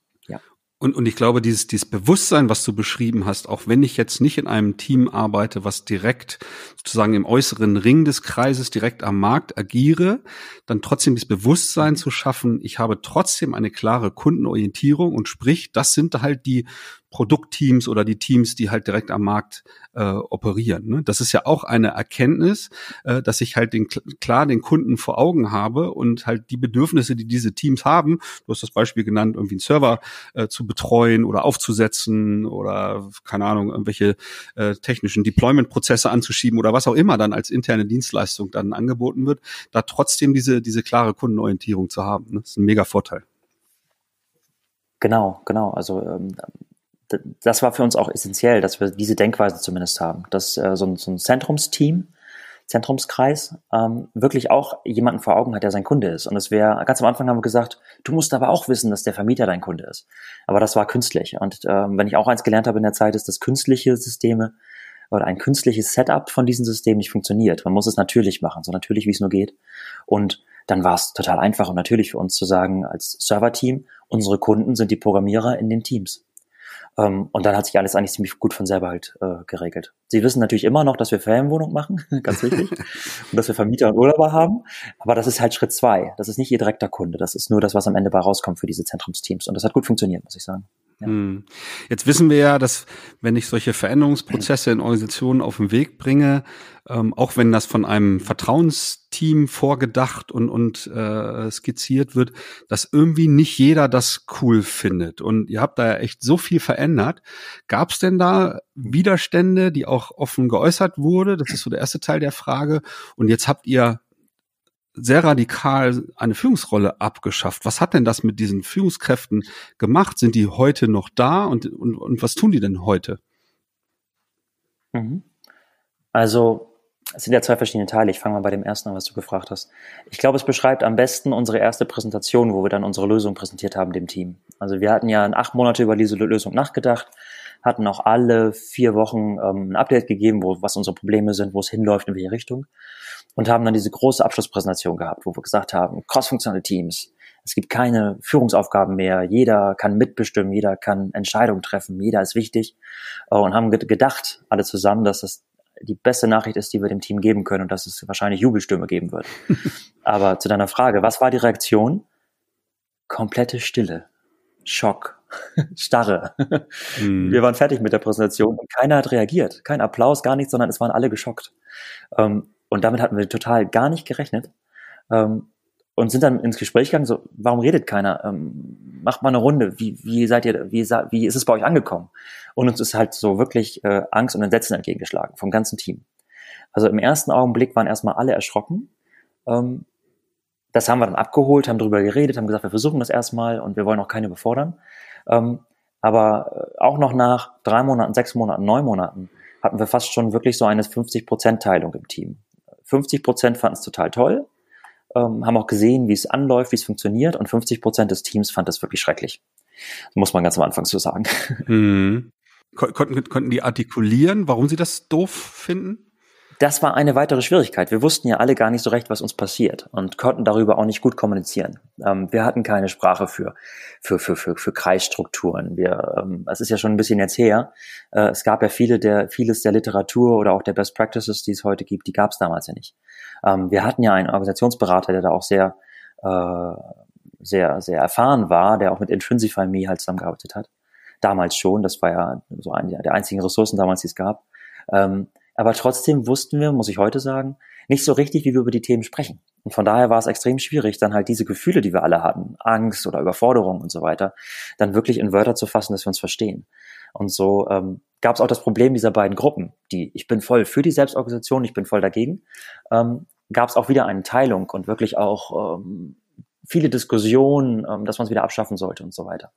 Und, und ich glaube, dieses, dieses Bewusstsein, was du beschrieben hast, auch wenn ich jetzt nicht in einem Team arbeite, was direkt sozusagen im äußeren Ring des Kreises direkt am Markt agiere, dann trotzdem das Bewusstsein zu schaffen, ich habe trotzdem eine klare Kundenorientierung und sprich, das sind halt die Produktteams oder die Teams, die halt direkt am Markt äh, operieren. Ne? Das ist ja auch eine Erkenntnis, äh, dass ich halt den, klar den Kunden vor Augen habe und halt die Bedürfnisse, die diese Teams haben, du hast das Beispiel genannt, irgendwie einen Server äh, zu betreuen oder aufzusetzen oder keine Ahnung, irgendwelche äh, technischen Deployment-Prozesse anzuschieben oder was auch immer dann als interne Dienstleistung dann angeboten wird, da trotzdem diese, diese klare Kundenorientierung zu haben. Ne? Das ist ein mega Vorteil. Genau, genau. Also ähm, das war für uns auch essentiell, dass wir diese Denkweise zumindest haben, dass äh, so, ein, so ein Zentrumsteam, Zentrumskreis ähm, wirklich auch jemanden vor Augen hat, der sein Kunde ist. Und es wäre, ganz am Anfang haben wir gesagt, du musst aber auch wissen, dass der Vermieter dein Kunde ist. Aber das war künstlich. Und ähm, wenn ich auch eins gelernt habe in der Zeit, ist, dass künstliche Systeme oder ein künstliches Setup von diesen Systemen nicht funktioniert. Man muss es natürlich machen, so natürlich wie es nur geht. Und dann war es total einfach und natürlich für uns zu sagen, als Server-Team, unsere Kunden sind die Programmierer in den Teams. Ähm, und dann hat sich alles eigentlich ziemlich gut von selber halt äh, geregelt. Sie wissen natürlich immer noch, dass wir Ferienwohnung machen, ganz wichtig, und dass wir Vermieter und Urlauber haben. Aber das ist halt Schritt zwei. Das ist nicht ihr direkter Kunde. Das ist nur das, was am Ende bei rauskommt für diese Zentrumsteams. Und das hat gut funktioniert, muss ich sagen. Ja. Hm. Jetzt wissen wir ja, dass wenn ich solche Veränderungsprozesse in Organisationen auf den Weg bringe, ähm, auch wenn das von einem Vertrauensteam vorgedacht und, und äh, skizziert wird, dass irgendwie nicht jeder das cool findet. Und ihr habt da ja echt so viel verändert. Gab es denn da Widerstände, die auch offen geäußert wurde? Das ist so der erste Teil der Frage. Und jetzt habt ihr sehr radikal eine Führungsrolle abgeschafft. Was hat denn das mit diesen Führungskräften gemacht? Sind die heute noch da und, und, und was tun die denn heute? Mhm. Also es sind ja zwei verschiedene Teile. Ich fange mal bei dem ersten an, was du gefragt hast. Ich glaube, es beschreibt am besten unsere erste Präsentation, wo wir dann unsere Lösung präsentiert haben dem Team. Also wir hatten ja in acht Monate über diese Lösung nachgedacht, hatten auch alle vier Wochen ähm, ein Update gegeben, wo, was unsere Probleme sind, wo es hinläuft, in welche Richtung und haben dann diese große Abschlusspräsentation gehabt, wo wir gesagt haben, cross-funktionale Teams. Es gibt keine Führungsaufgaben mehr. Jeder kann mitbestimmen, jeder kann Entscheidungen treffen, jeder ist wichtig. Äh, und haben gedacht, alle zusammen, dass das die beste Nachricht ist, die wir dem Team geben können und dass es wahrscheinlich Jubelstürme geben wird. Aber zu deiner Frage, was war die Reaktion? Komplette Stille. Schock. Starre. Mm. Wir waren fertig mit der Präsentation und keiner hat reagiert. Kein Applaus, gar nichts, sondern es waren alle geschockt. Ähm, und damit hatten wir total gar nicht gerechnet. Ähm, und sind dann ins Gespräch gegangen, so, warum redet keiner? Ähm, macht mal eine Runde, wie, wie seid ihr, wie, wie ist es bei euch angekommen? Und uns ist halt so wirklich äh, Angst und Entsetzen entgegengeschlagen vom ganzen Team. Also im ersten Augenblick waren erstmal alle erschrocken. Ähm, das haben wir dann abgeholt, haben darüber geredet, haben gesagt, wir versuchen das erstmal und wir wollen auch keine befordern. Ähm, aber äh, auch noch nach drei Monaten, sechs Monaten, neun Monaten hatten wir fast schon wirklich so eine 50-Prozent-Teilung im Team. 50 Prozent fanden es total toll, ähm, haben auch gesehen, wie es anläuft, wie es funktioniert und 50 Prozent des Teams fand es wirklich schrecklich. Muss man ganz am Anfang so sagen. Mhm. Konnten, konnten die artikulieren, warum sie das doof finden? Das war eine weitere Schwierigkeit. Wir wussten ja alle gar nicht so recht, was uns passiert und konnten darüber auch nicht gut kommunizieren. Ähm, wir hatten keine Sprache für, für, für, für, für Kreisstrukturen. Wir, ähm, es ist ja schon ein bisschen jetzt her. Äh, es gab ja viele der, vieles der Literatur oder auch der Best Practices, die es heute gibt, die gab es damals ja nicht. Ähm, wir hatten ja einen Organisationsberater, der da auch sehr, äh, sehr, sehr erfahren war, der auch mit Intrinsify Me halt zusammengearbeitet hat. Damals schon. Das war ja so eine der einzigen Ressourcen damals, die es gab. Ähm, aber trotzdem wussten wir, muss ich heute sagen, nicht so richtig, wie wir über die Themen sprechen. Und von daher war es extrem schwierig, dann halt diese Gefühle, die wir alle hatten, Angst oder Überforderung und so weiter, dann wirklich in Wörter zu fassen, dass wir uns verstehen. Und so ähm, gab es auch das Problem dieser beiden Gruppen, die ich bin voll für die Selbstorganisation, ich bin voll dagegen, ähm, gab es auch wieder eine Teilung und wirklich auch ähm, viele Diskussionen, ähm, dass man es wieder abschaffen sollte und so weiter.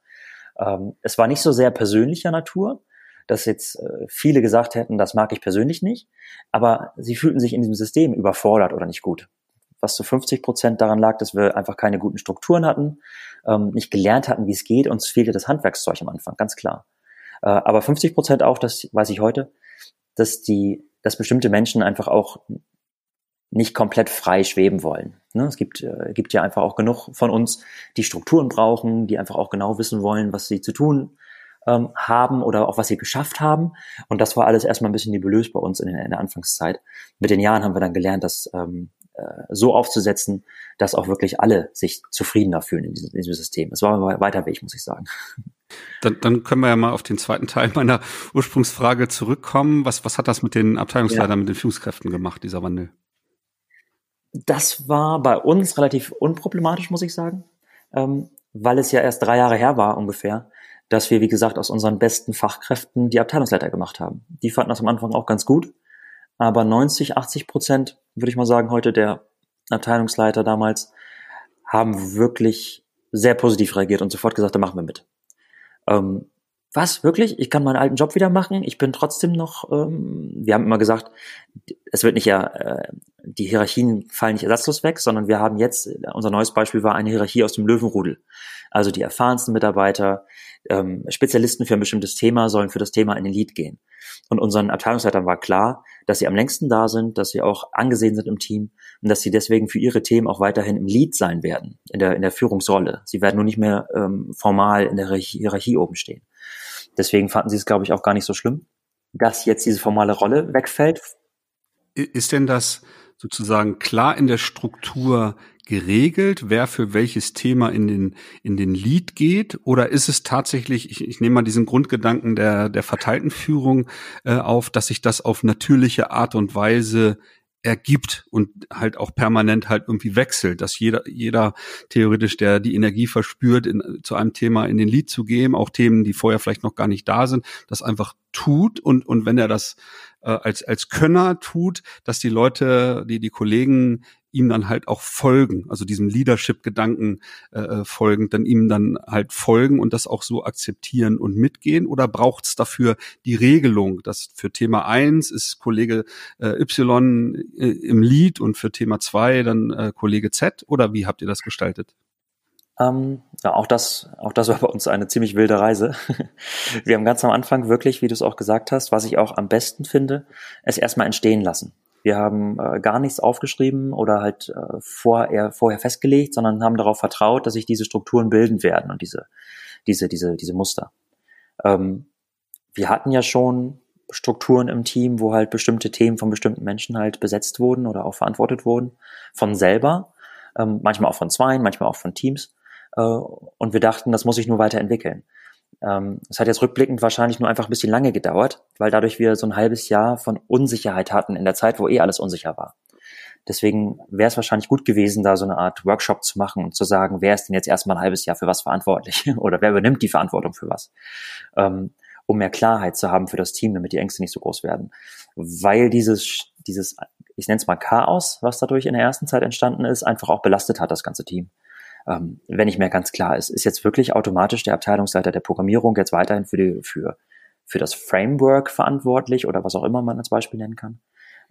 Ähm, es war nicht so sehr persönlicher Natur, dass jetzt äh, viele gesagt hätten, das mag ich persönlich nicht, aber sie fühlten sich in diesem System überfordert oder nicht gut. Was zu 50 Prozent daran lag, dass wir einfach keine guten Strukturen hatten, ähm, nicht gelernt hatten, wie es geht, uns fehlte das Handwerkszeug am Anfang, ganz klar. Äh, aber 50 Prozent auch, das weiß ich heute, dass die, dass bestimmte Menschen einfach auch nicht komplett frei schweben wollen. Ne? Es gibt, äh, gibt ja einfach auch genug von uns, die Strukturen brauchen, die einfach auch genau wissen wollen, was sie zu tun ähm, haben oder auch was sie geschafft haben. Und das war alles erstmal ein bisschen nebulös bei uns in, in der Anfangszeit. Mit den Jahren haben wir dann gelernt, das ähm, äh, so aufzusetzen, dass auch wirklich alle sich zufriedener fühlen in diesem, in diesem System. Es war ein weiter Weg, muss ich sagen. Dann, dann können wir ja mal auf den zweiten Teil meiner Ursprungsfrage zurückkommen. Was, was hat das mit den Abteilungsleitern, ja. mit den Führungskräften gemacht, dieser Wandel? Das war bei uns relativ unproblematisch, muss ich sagen, ähm, weil es ja erst drei Jahre her war ungefähr, dass wir, wie gesagt, aus unseren besten Fachkräften die Abteilungsleiter gemacht haben. Die fanden das am Anfang auch ganz gut, aber 90, 80 Prozent, würde ich mal sagen, heute der Abteilungsleiter damals haben wirklich sehr positiv reagiert und sofort gesagt, da machen wir mit. Ähm, was, wirklich? Ich kann meinen alten Job wieder machen? Ich bin trotzdem noch, ähm, wir haben immer gesagt, es wird nicht ja, äh, die Hierarchien fallen nicht ersatzlos weg, sondern wir haben jetzt, unser neues Beispiel war eine Hierarchie aus dem Löwenrudel. Also die erfahrensten Mitarbeiter, ähm, Spezialisten für ein bestimmtes Thema sollen für das Thema in den Lead gehen. Und unseren Abteilungsleitern war klar, dass sie am längsten da sind, dass sie auch angesehen sind im Team und dass sie deswegen für ihre Themen auch weiterhin im Lead sein werden, in der, in der Führungsrolle. Sie werden nur nicht mehr ähm, formal in der Hierarchie oben stehen. Deswegen fanden sie es, glaube ich, auch gar nicht so schlimm, dass jetzt diese formale Rolle wegfällt. Ist denn das sozusagen klar in der Struktur geregelt, wer für welches Thema in den, in den Lead geht? Oder ist es tatsächlich, ich, ich nehme mal diesen Grundgedanken der, der verteilten Führung äh, auf, dass sich das auf natürliche Art und Weise ergibt und halt auch permanent halt irgendwie wechselt, dass jeder, jeder theoretisch, der die Energie verspürt, in, zu einem Thema in den Lied zu gehen, auch Themen, die vorher vielleicht noch gar nicht da sind, das einfach tut und, und wenn er das äh, als, als Könner tut, dass die Leute, die, die Kollegen ihm dann halt auch folgen, also diesem Leadership-Gedanken äh, äh, folgen, dann ihm dann halt folgen und das auch so akzeptieren und mitgehen? Oder braucht es dafür die Regelung, dass für Thema eins ist Kollege äh, Y äh, im Lead und für Thema zwei dann äh, Kollege Z? Oder wie habt ihr das gestaltet? Ähm, ja, auch das, auch das war bei uns eine ziemlich wilde Reise. Wir haben ganz am Anfang wirklich, wie du es auch gesagt hast, was ich auch am besten finde, es erstmal entstehen lassen. Wir haben äh, gar nichts aufgeschrieben oder halt äh, vorher, vorher festgelegt, sondern haben darauf vertraut, dass sich diese Strukturen bilden werden und diese, diese, diese, diese Muster. Ähm, wir hatten ja schon Strukturen im Team, wo halt bestimmte Themen von bestimmten Menschen halt besetzt wurden oder auch verantwortet wurden, von selber, ähm, manchmal auch von Zweien, manchmal auch von Teams. Äh, und wir dachten, das muss sich nur weiterentwickeln. Ähm, es hat jetzt rückblickend wahrscheinlich nur einfach ein bisschen lange gedauert, weil dadurch wir so ein halbes Jahr von Unsicherheit hatten in der Zeit, wo eh alles unsicher war. Deswegen wäre es wahrscheinlich gut gewesen, da so eine Art Workshop zu machen und zu sagen, wer ist denn jetzt erstmal ein halbes Jahr für was verantwortlich oder wer übernimmt die Verantwortung für was, ähm, um mehr Klarheit zu haben für das Team, damit die Ängste nicht so groß werden. Weil dieses, dieses, ich nenne es mal Chaos, was dadurch in der ersten Zeit entstanden ist, einfach auch belastet hat, das ganze Team ähm, wenn nicht mehr ganz klar ist, ist jetzt wirklich automatisch der Abteilungsleiter der Programmierung jetzt weiterhin für, die, für, für das Framework verantwortlich oder was auch immer man als Beispiel nennen kann.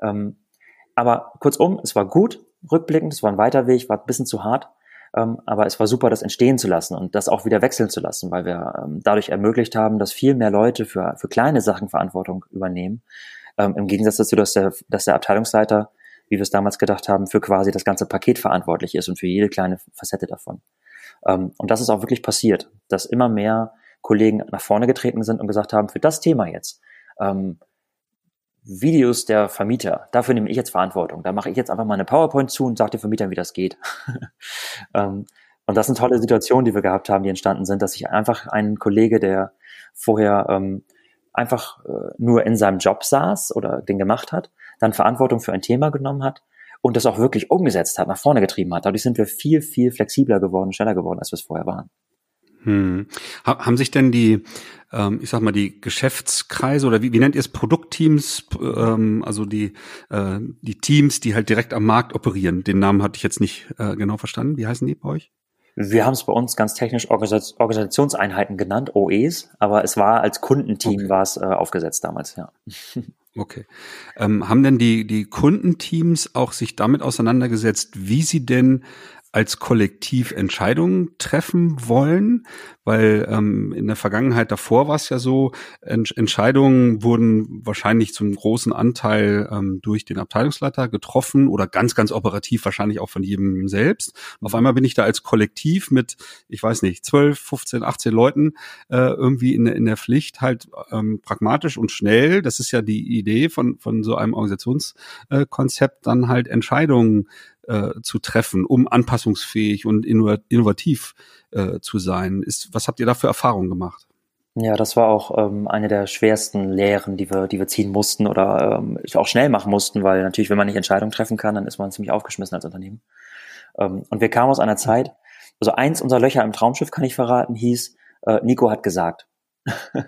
Ähm, aber kurzum, es war gut, rückblickend, es war ein weiter Weg, war ein bisschen zu hart, ähm, aber es war super, das entstehen zu lassen und das auch wieder wechseln zu lassen, weil wir ähm, dadurch ermöglicht haben, dass viel mehr Leute für, für kleine Sachen Verantwortung übernehmen. Ähm, Im Gegensatz dazu, dass der, dass der Abteilungsleiter wie wir es damals gedacht haben, für quasi das ganze Paket verantwortlich ist und für jede kleine Facette davon. Ähm, und das ist auch wirklich passiert, dass immer mehr Kollegen nach vorne getreten sind und gesagt haben, für das Thema jetzt, ähm, Videos der Vermieter, dafür nehme ich jetzt Verantwortung. Da mache ich jetzt einfach mal eine PowerPoint zu und sage den Vermietern, wie das geht. ähm, und das sind tolle Situationen, die wir gehabt haben, die entstanden sind, dass sich einfach ein Kollege, der vorher ähm, einfach äh, nur in seinem Job saß oder den gemacht hat, dann Verantwortung für ein Thema genommen hat und das auch wirklich umgesetzt hat, nach vorne getrieben hat. Dadurch sind wir viel, viel flexibler geworden, schneller geworden, als wir es vorher waren. Hm. Haben sich denn die, ähm, ich sag mal, die Geschäftskreise oder wie, wie nennt ihr es, Produktteams, ähm, also die, äh, die Teams, die halt direkt am Markt operieren, den Namen hatte ich jetzt nicht äh, genau verstanden. Wie heißen die bei euch? Wir haben es bei uns ganz technisch Organisationseinheiten genannt, OEs, aber es war als Kundenteam okay. war es äh, aufgesetzt damals, ja. Okay. Ähm, haben denn die, die Kundenteams auch sich damit auseinandergesetzt, wie sie denn als Kollektiv Entscheidungen treffen wollen? Weil ähm, in der Vergangenheit davor war es ja so, Ent Entscheidungen wurden wahrscheinlich zum großen Anteil ähm, durch den Abteilungsleiter getroffen oder ganz, ganz operativ wahrscheinlich auch von jedem selbst. Und auf einmal bin ich da als Kollektiv mit, ich weiß nicht, 12, 15, 18 Leuten äh, irgendwie in, in der Pflicht, halt ähm, pragmatisch und schnell, das ist ja die Idee von, von so einem Organisationskonzept, dann halt Entscheidungen äh, zu treffen, um anpassungsfähig und innovativ äh, zu sein. Ist, was habt ihr da für Erfahrungen gemacht? Ja, das war auch ähm, eine der schwersten Lehren, die wir, die wir ziehen mussten oder ähm, auch schnell machen mussten, weil natürlich, wenn man nicht Entscheidungen treffen kann, dann ist man ziemlich aufgeschmissen als Unternehmen. Ähm, und wir kamen aus einer Zeit, also eins unserer Löcher im Traumschiff, kann ich verraten, hieß, äh, Nico hat gesagt.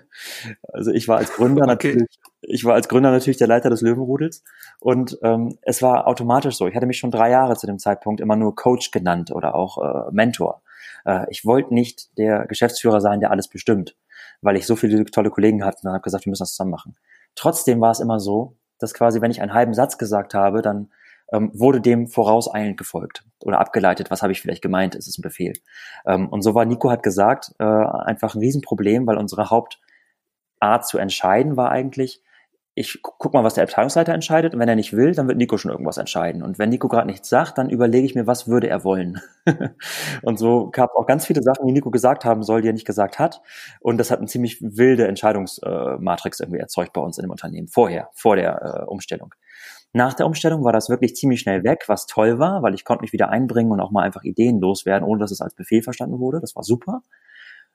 also ich war als Gründer okay. natürlich, ich war als Gründer natürlich der Leiter des Löwenrudels und ähm, es war automatisch so. Ich hatte mich schon drei Jahre zu dem Zeitpunkt immer nur Coach genannt oder auch äh, Mentor. Äh, ich wollte nicht der Geschäftsführer sein, der alles bestimmt, weil ich so viele tolle Kollegen hatte und habe gesagt, wir müssen das zusammen machen. Trotzdem war es immer so, dass quasi, wenn ich einen halben Satz gesagt habe, dann ähm, wurde dem vorauseilend gefolgt oder abgeleitet, was habe ich vielleicht gemeint, ist es ein Befehl. Ähm, und so war Nico hat gesagt, äh, einfach ein Riesenproblem, weil unsere Hauptart zu entscheiden war eigentlich, ich guck mal, was der Abteilungsleiter entscheidet und wenn er nicht will, dann wird Nico schon irgendwas entscheiden. Und wenn Nico gerade nichts sagt, dann überlege ich mir, was würde er wollen. und so gab es auch ganz viele Sachen, die Nico gesagt haben soll, die er nicht gesagt hat. Und das hat eine ziemlich wilde Entscheidungsmatrix irgendwie erzeugt bei uns in dem Unternehmen vorher, vor der äh, Umstellung. Nach der Umstellung war das wirklich ziemlich schnell weg, was toll war, weil ich konnte mich wieder einbringen und auch mal einfach Ideen loswerden, ohne dass es als Befehl verstanden wurde. Das war super.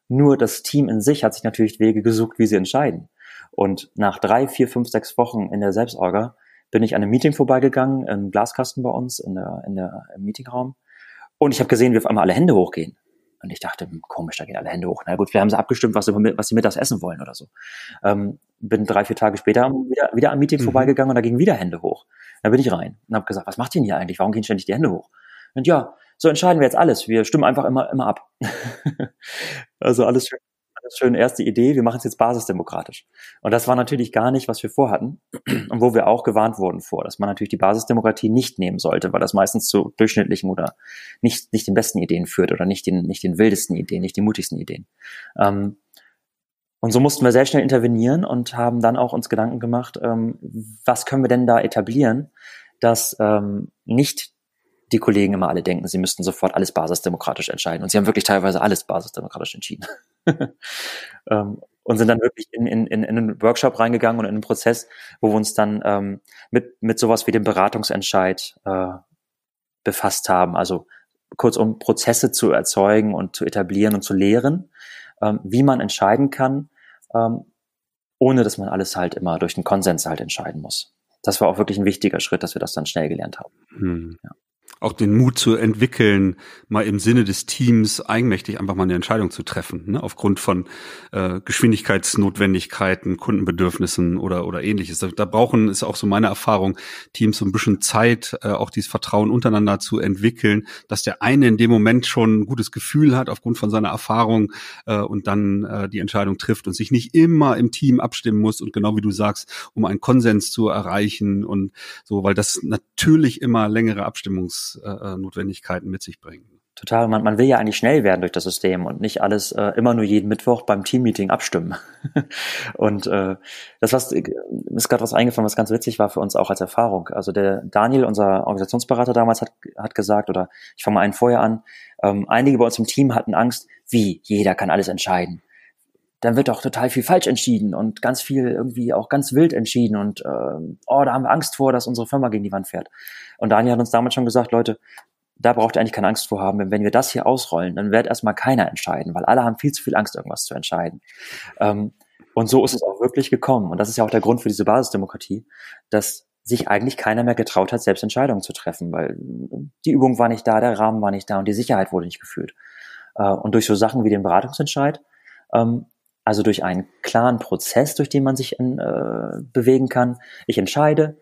Nur das Team in sich hat sich natürlich Wege gesucht, wie sie entscheiden. Und nach drei, vier, fünf, sechs Wochen in der Selbstorga bin ich an einem Meeting vorbeigegangen, im Glaskasten bei uns, in der, in der, im Meetingraum. Und ich habe gesehen, wie auf einmal alle Hände hochgehen. Und ich dachte, hm, komisch, da gehen alle Hände hoch. Na gut, wir haben sie abgestimmt, was sie, was sie mittags essen wollen oder so. Ähm, bin drei, vier Tage später wieder, wieder am Meeting mhm. vorbeigegangen und da gingen wieder Hände hoch. Da bin ich rein und habe gesagt, was macht ihr denn hier eigentlich? Warum gehen ständig die Hände hoch? Und ja, so entscheiden wir jetzt alles. Wir stimmen einfach immer, immer ab. also alles schön schön erste Idee, wir machen es jetzt basisdemokratisch. Und das war natürlich gar nicht, was wir vorhatten und wo wir auch gewarnt wurden vor, dass man natürlich die Basisdemokratie nicht nehmen sollte, weil das meistens zu durchschnittlichen oder nicht, nicht den besten Ideen führt oder nicht den, nicht den wildesten Ideen, nicht die mutigsten Ideen. Ähm, und so mussten wir sehr schnell intervenieren und haben dann auch uns Gedanken gemacht, ähm, was können wir denn da etablieren, dass ähm, nicht die Kollegen immer alle denken, sie müssten sofort alles basisdemokratisch entscheiden. Und sie haben wirklich teilweise alles basisdemokratisch entschieden. ähm, und sind dann wirklich in, in, in einen Workshop reingegangen und in einen Prozess, wo wir uns dann ähm, mit, mit sowas wie dem Beratungsentscheid äh, befasst haben. Also kurzum Prozesse zu erzeugen und zu etablieren und zu lehren, ähm, wie man entscheiden kann, ähm, ohne dass man alles halt immer durch den Konsens halt entscheiden muss. Das war auch wirklich ein wichtiger Schritt, dass wir das dann schnell gelernt haben. Hm. Ja auch den Mut zu entwickeln, mal im Sinne des Teams eigenmächtig einfach mal eine Entscheidung zu treffen, ne? aufgrund von äh, Geschwindigkeitsnotwendigkeiten, Kundenbedürfnissen oder oder ähnliches. Da, da brauchen ist auch so meine Erfahrung Teams so ein bisschen Zeit, äh, auch dieses Vertrauen untereinander zu entwickeln, dass der eine in dem Moment schon ein gutes Gefühl hat aufgrund von seiner Erfahrung äh, und dann äh, die Entscheidung trifft und sich nicht immer im Team abstimmen muss und genau wie du sagst, um einen Konsens zu erreichen und so, weil das natürlich immer längere Abstimmungs Notwendigkeiten mit sich bringen. Total. Man, man will ja eigentlich schnell werden durch das System und nicht alles äh, immer nur jeden Mittwoch beim Teammeeting abstimmen. und äh, das was äh, ist gerade was eingefallen, was ganz witzig war für uns auch als Erfahrung. Also der Daniel, unser Organisationsberater damals, hat, hat gesagt, oder ich fange mal einen vorher an, ähm, einige bei uns im Team hatten Angst, wie jeder kann alles entscheiden. Dann wird doch total viel falsch entschieden und ganz viel irgendwie auch ganz wild entschieden und äh, oh, da haben wir Angst vor, dass unsere Firma gegen die Wand fährt. Und Daniel hat uns damals schon gesagt, Leute, da braucht ihr eigentlich keine Angst vor haben. Wenn wir das hier ausrollen, dann wird erstmal keiner entscheiden, weil alle haben viel zu viel Angst, irgendwas zu entscheiden. Ähm, und so ist es auch wirklich gekommen. Und das ist ja auch der Grund für diese Basisdemokratie, dass sich eigentlich keiner mehr getraut hat, selbst Entscheidungen zu treffen, weil die Übung war nicht da, der Rahmen war nicht da und die Sicherheit wurde nicht gefühlt. Äh, und durch so Sachen wie den Beratungsentscheid, ähm, also durch einen klaren Prozess, durch den man sich äh, bewegen kann, ich entscheide,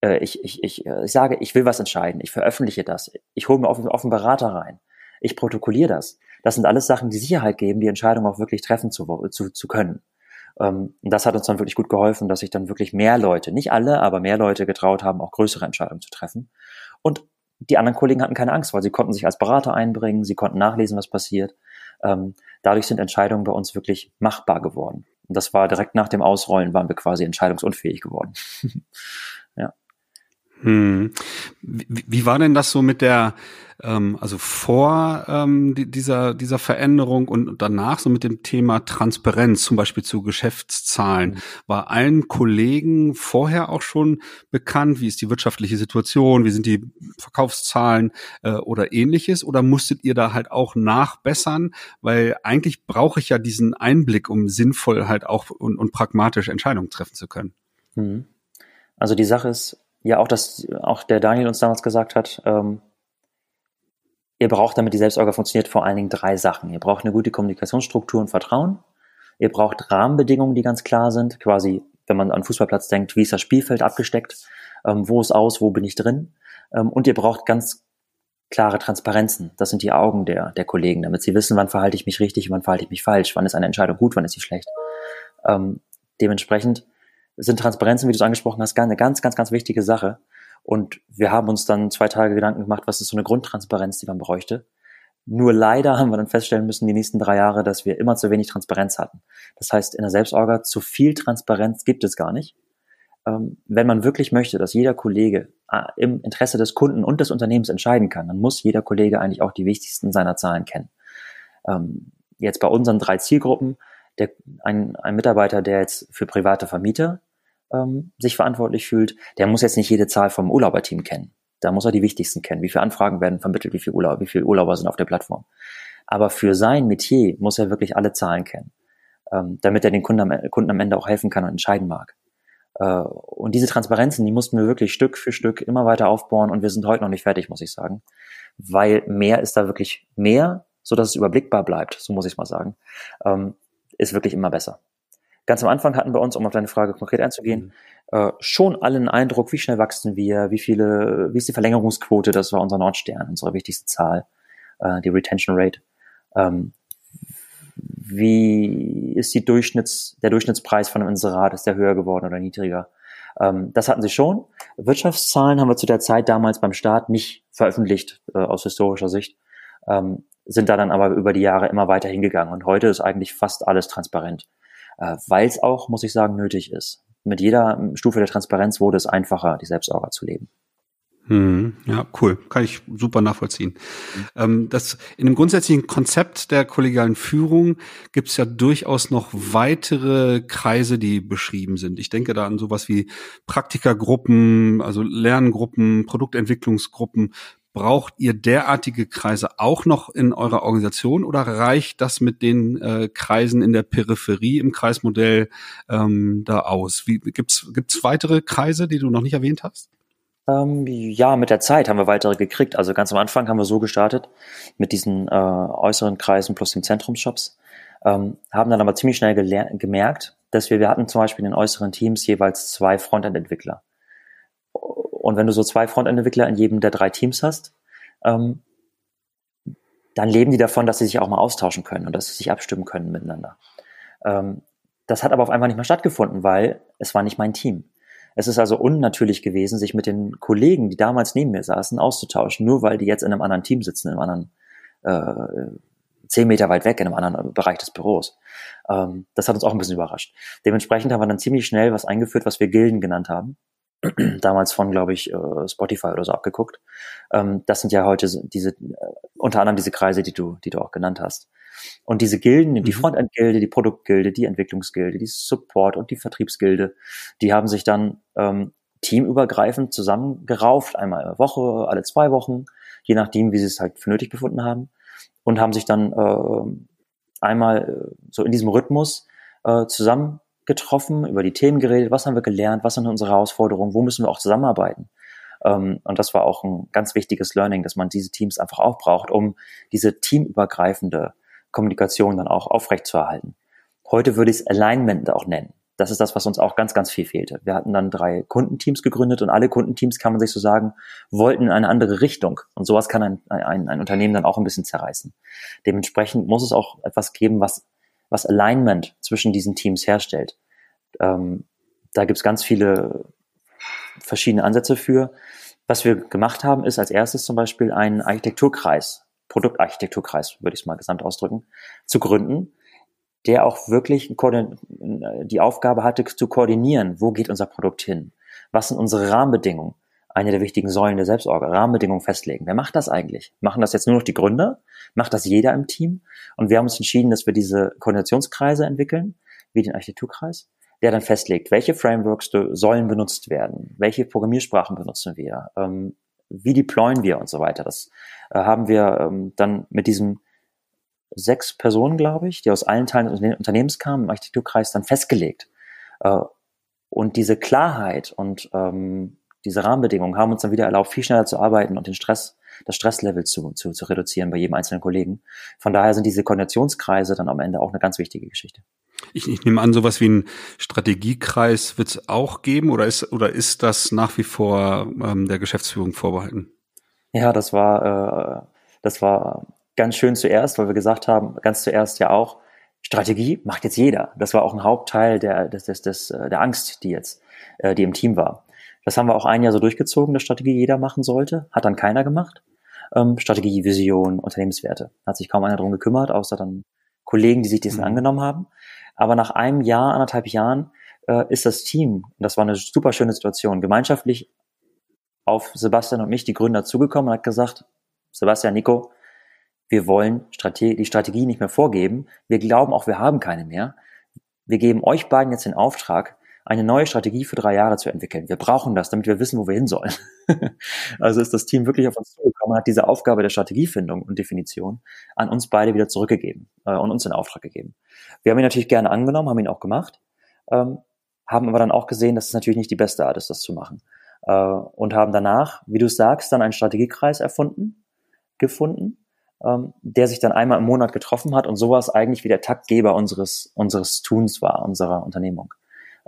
äh, ich, ich, ich, äh, ich sage, ich will was entscheiden, ich veröffentliche das, ich hole mir auf, auf einen Berater rein, ich protokolliere das. Das sind alles Sachen, die Sicherheit geben, die Entscheidung auch wirklich treffen zu, zu, zu können. Ähm, und das hat uns dann wirklich gut geholfen, dass sich dann wirklich mehr Leute, nicht alle, aber mehr Leute getraut haben, auch größere Entscheidungen zu treffen. Und die anderen Kollegen hatten keine Angst, weil sie konnten sich als Berater einbringen, sie konnten nachlesen, was passiert. Ähm, dadurch sind Entscheidungen bei uns wirklich machbar geworden. Und das war direkt nach dem Ausrollen, waren wir quasi entscheidungsunfähig geworden. Hm. Wie, wie war denn das so mit der, ähm, also vor ähm, die, dieser, dieser Veränderung und danach so mit dem Thema Transparenz, zum Beispiel zu Geschäftszahlen? War allen Kollegen vorher auch schon bekannt, wie ist die wirtschaftliche Situation, wie sind die Verkaufszahlen äh, oder ähnliches? Oder musstet ihr da halt auch nachbessern? Weil eigentlich brauche ich ja diesen Einblick, um sinnvoll halt auch und, und pragmatisch Entscheidungen treffen zu können. Mhm. Also die Sache ist, ja auch, dass auch der Daniel uns damals gesagt hat, ähm, ihr braucht, damit die Selbstorga funktioniert, vor allen Dingen drei Sachen. Ihr braucht eine gute Kommunikationsstruktur und Vertrauen. Ihr braucht Rahmenbedingungen, die ganz klar sind. Quasi, wenn man an Fußballplatz denkt, wie ist das Spielfeld abgesteckt? Ähm, wo ist aus? Wo bin ich drin? Ähm, und ihr braucht ganz klare Transparenzen. Das sind die Augen der, der Kollegen, damit sie wissen, wann verhalte ich mich richtig, wann verhalte ich mich falsch, wann ist eine Entscheidung gut, wann ist sie schlecht. Ähm, dementsprechend sind Transparenzen, wie du es angesprochen hast, eine ganz, ganz, ganz wichtige Sache. Und wir haben uns dann zwei Tage Gedanken gemacht, was ist so eine Grundtransparenz, die man bräuchte. Nur leider haben wir dann feststellen müssen, die nächsten drei Jahre, dass wir immer zu wenig Transparenz hatten. Das heißt, in der Selbstorga zu viel Transparenz gibt es gar nicht. Ähm, wenn man wirklich möchte, dass jeder Kollege äh, im Interesse des Kunden und des Unternehmens entscheiden kann, dann muss jeder Kollege eigentlich auch die wichtigsten seiner Zahlen kennen. Ähm, jetzt bei unseren drei Zielgruppen, der, ein, ein Mitarbeiter, der jetzt für private Vermieter ähm, sich verantwortlich fühlt, der muss jetzt nicht jede Zahl vom Urlauberteam kennen. Da muss er die wichtigsten kennen. Wie viele Anfragen werden vermittelt, wie viele Urlaub, wie viele Urlauber sind auf der Plattform. Aber für sein Metier muss er wirklich alle Zahlen kennen, ähm, damit er den Kunden am, Kunden am Ende auch helfen kann und entscheiden mag. Äh, und diese Transparenzen, die mussten wir wirklich Stück für Stück immer weiter aufbauen und wir sind heute noch nicht fertig, muss ich sagen. Weil mehr ist da wirklich mehr, so dass es überblickbar bleibt, so muss ich mal sagen, ähm, ist wirklich immer besser. Ganz am Anfang hatten wir uns, um auf deine Frage konkret einzugehen, mhm. äh, schon allen Eindruck, wie schnell wachsen wir, wie viele, wie ist die Verlängerungsquote, das war unser Nordstern, unsere wichtigste Zahl, äh, die Retention Rate. Ähm, wie ist die Durchschnitts, der Durchschnittspreis von einem Inserat, ist der höher geworden oder niedriger? Ähm, das hatten sie schon. Wirtschaftszahlen haben wir zu der Zeit damals beim Start nicht veröffentlicht, äh, aus historischer Sicht, ähm, sind da dann aber über die Jahre immer weiter hingegangen und heute ist eigentlich fast alles transparent äh, weil es auch, muss ich sagen, nötig ist. Mit jeder Stufe der Transparenz wurde es einfacher, die Selbstorga zu leben. Hm, ja, cool. Kann ich super nachvollziehen. Ähm, das, in dem grundsätzlichen Konzept der kollegialen Führung gibt es ja durchaus noch weitere Kreise, die beschrieben sind. Ich denke da an sowas wie Praktikergruppen, also Lerngruppen, Produktentwicklungsgruppen, Braucht ihr derartige Kreise auch noch in eurer Organisation oder reicht das mit den äh, Kreisen in der Peripherie im Kreismodell ähm, da aus? Gibt's gibt's weitere Kreise, die du noch nicht erwähnt hast? Ähm, ja, mit der Zeit haben wir weitere gekriegt. Also ganz am Anfang haben wir so gestartet mit diesen äh, äußeren Kreisen plus den Zentrumsshops. Ähm, haben dann aber ziemlich schnell gemerkt, dass wir, wir hatten zum Beispiel in den äußeren Teams jeweils zwei Frontend-Entwickler. Und wenn du so zwei Frontend-Entwickler in jedem der drei Teams hast, ähm, dann leben die davon, dass sie sich auch mal austauschen können und dass sie sich abstimmen können miteinander. Ähm, das hat aber auf einmal nicht mehr stattgefunden, weil es war nicht mein Team. Es ist also unnatürlich gewesen, sich mit den Kollegen, die damals neben mir saßen, auszutauschen, nur weil die jetzt in einem anderen Team sitzen, in einem anderen äh, zehn Meter weit weg in einem anderen Bereich des Büros. Ähm, das hat uns auch ein bisschen überrascht. Dementsprechend haben wir dann ziemlich schnell was eingeführt, was wir Gilden genannt haben. damals von, glaube ich, äh, Spotify oder so abgeguckt. Ähm, das sind ja heute diese, äh, unter anderem diese Kreise, die du, die du auch genannt hast. Und diese Gilden, die mhm. Frontend-Gilde, die Produktgilde, die Entwicklungsgilde, die Support- und die Vertriebsgilde, die haben sich dann ähm, teamübergreifend zusammengerauft, einmal eine Woche, alle zwei Wochen, je nachdem, wie sie es halt für nötig befunden haben, und haben sich dann äh, einmal so in diesem Rhythmus äh, zusammen getroffen, über die Themen geredet, was haben wir gelernt, was sind unsere Herausforderungen, wo müssen wir auch zusammenarbeiten. Ähm, und das war auch ein ganz wichtiges Learning, dass man diese Teams einfach auch braucht, um diese teamübergreifende Kommunikation dann auch aufrechtzuerhalten. Heute würde ich es Alignment auch nennen. Das ist das, was uns auch ganz, ganz viel fehlte. Wir hatten dann drei Kundenteams gegründet und alle Kundenteams, kann man sich so sagen, wollten in eine andere Richtung. Und sowas kann ein, ein, ein Unternehmen dann auch ein bisschen zerreißen. Dementsprechend muss es auch etwas geben, was was Alignment zwischen diesen Teams herstellt. Ähm, da gibt's ganz viele verschiedene Ansätze für. Was wir gemacht haben, ist als erstes zum Beispiel einen Architekturkreis, Produktarchitekturkreis, würde ich es mal gesamt ausdrücken, zu gründen, der auch wirklich die Aufgabe hatte, zu koordinieren, wo geht unser Produkt hin? Was sind unsere Rahmenbedingungen? Eine der wichtigen Säulen der Selbstorganisation, Rahmenbedingungen festlegen. Wer macht das eigentlich? Machen das jetzt nur noch die Gründer? Macht das jeder im Team? Und wir haben uns entschieden, dass wir diese Koordinationskreise entwickeln, wie den Architekturkreis der dann festlegt, welche Frameworks sollen benutzt werden, welche Programmiersprachen benutzen wir, ähm, wie deployen wir und so weiter. Das äh, haben wir ähm, dann mit diesen sechs Personen, glaube ich, die aus allen Teilen des Unternehmens kamen, im Architekturkreis dann festgelegt. Äh, und diese Klarheit und ähm, diese Rahmenbedingungen haben uns dann wieder erlaubt, viel schneller zu arbeiten und den Stress, das Stresslevel zu, zu, zu reduzieren bei jedem einzelnen Kollegen. Von daher sind diese Koordinationskreise dann am Ende auch eine ganz wichtige Geschichte. Ich, ich nehme an, sowas wie ein Strategiekreis wird es auch geben oder ist, oder ist das nach wie vor ähm, der Geschäftsführung vorbehalten? Ja, das war, äh, das war ganz schön zuerst, weil wir gesagt haben, ganz zuerst ja auch, Strategie macht jetzt jeder. Das war auch ein Hauptteil der, des, des, des, äh, der Angst, die jetzt, äh, die im Team war. Das haben wir auch ein Jahr so durchgezogen, dass Strategie jeder machen sollte. Hat dann keiner gemacht. Ähm, Strategie, Vision, Unternehmenswerte. Hat sich kaum einer drum gekümmert, außer dann Kollegen, die sich dessen mhm. angenommen haben. Aber nach einem Jahr, anderthalb Jahren, äh, ist das Team, und das war eine super schöne Situation, gemeinschaftlich auf Sebastian und mich, die Gründer, zugekommen und hat gesagt, Sebastian, Nico, wir wollen Strate die Strategie nicht mehr vorgeben. Wir glauben auch, wir haben keine mehr. Wir geben euch beiden jetzt den Auftrag, eine neue Strategie für drei Jahre zu entwickeln. Wir brauchen das, damit wir wissen, wo wir hin sollen. also ist das Team wirklich auf uns zugekommen, hat diese Aufgabe der Strategiefindung und Definition an uns beide wieder zurückgegeben äh, und uns in Auftrag gegeben. Wir haben ihn natürlich gerne angenommen, haben ihn auch gemacht, ähm, haben aber dann auch gesehen, dass es natürlich nicht die beste Art ist, das zu machen. Äh, und haben danach, wie du sagst, dann einen Strategiekreis erfunden, gefunden, ähm, der sich dann einmal im Monat getroffen hat und sowas eigentlich wie der Taktgeber unseres, unseres Tuns war, unserer Unternehmung.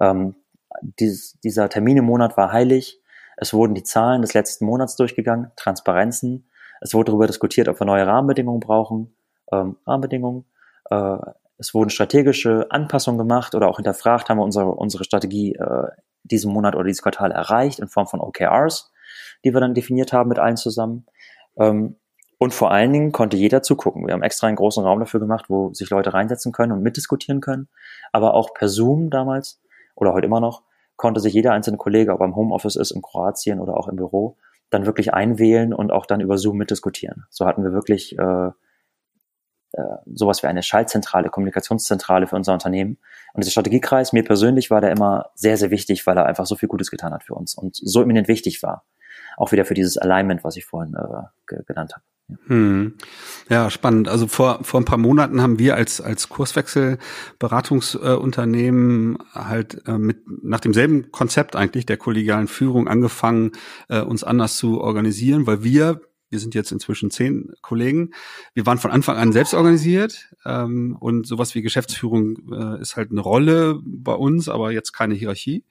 Ähm, dieses, dieser Termin im Monat war heilig. Es wurden die Zahlen des letzten Monats durchgegangen, Transparenzen. Es wurde darüber diskutiert, ob wir neue Rahmenbedingungen brauchen, ähm, Rahmenbedingungen. Äh, es wurden strategische Anpassungen gemacht oder auch hinterfragt, haben wir unsere, unsere Strategie äh, diesen Monat oder dieses Quartal erreicht in Form von OKRs, die wir dann definiert haben mit allen zusammen. Ähm, und vor allen Dingen konnte jeder zugucken. Wir haben extra einen großen Raum dafür gemacht, wo sich Leute reinsetzen können und mitdiskutieren können. Aber auch per Zoom damals oder heute immer noch konnte sich jeder einzelne Kollege, ob er im Homeoffice ist, in Kroatien oder auch im Büro, dann wirklich einwählen und auch dann über Zoom mitdiskutieren. So hatten wir wirklich äh, äh, sowas wie eine Schaltzentrale, Kommunikationszentrale für unser Unternehmen. Und dieser Strategiekreis, mir persönlich war der immer sehr, sehr wichtig, weil er einfach so viel Gutes getan hat für uns und so eminent wichtig war. Auch wieder für dieses Alignment, was ich vorhin äh, genannt habe. Hm. Ja, spannend. Also vor, vor ein paar Monaten haben wir als, als Kurswechselberatungsunternehmen äh, halt äh, mit, nach demselben Konzept eigentlich der kollegialen Führung angefangen, äh, uns anders zu organisieren, weil wir wir sind jetzt inzwischen zehn Kollegen. Wir waren von Anfang an selbst organisiert ähm, und sowas wie Geschäftsführung äh, ist halt eine Rolle bei uns, aber jetzt keine Hierarchie.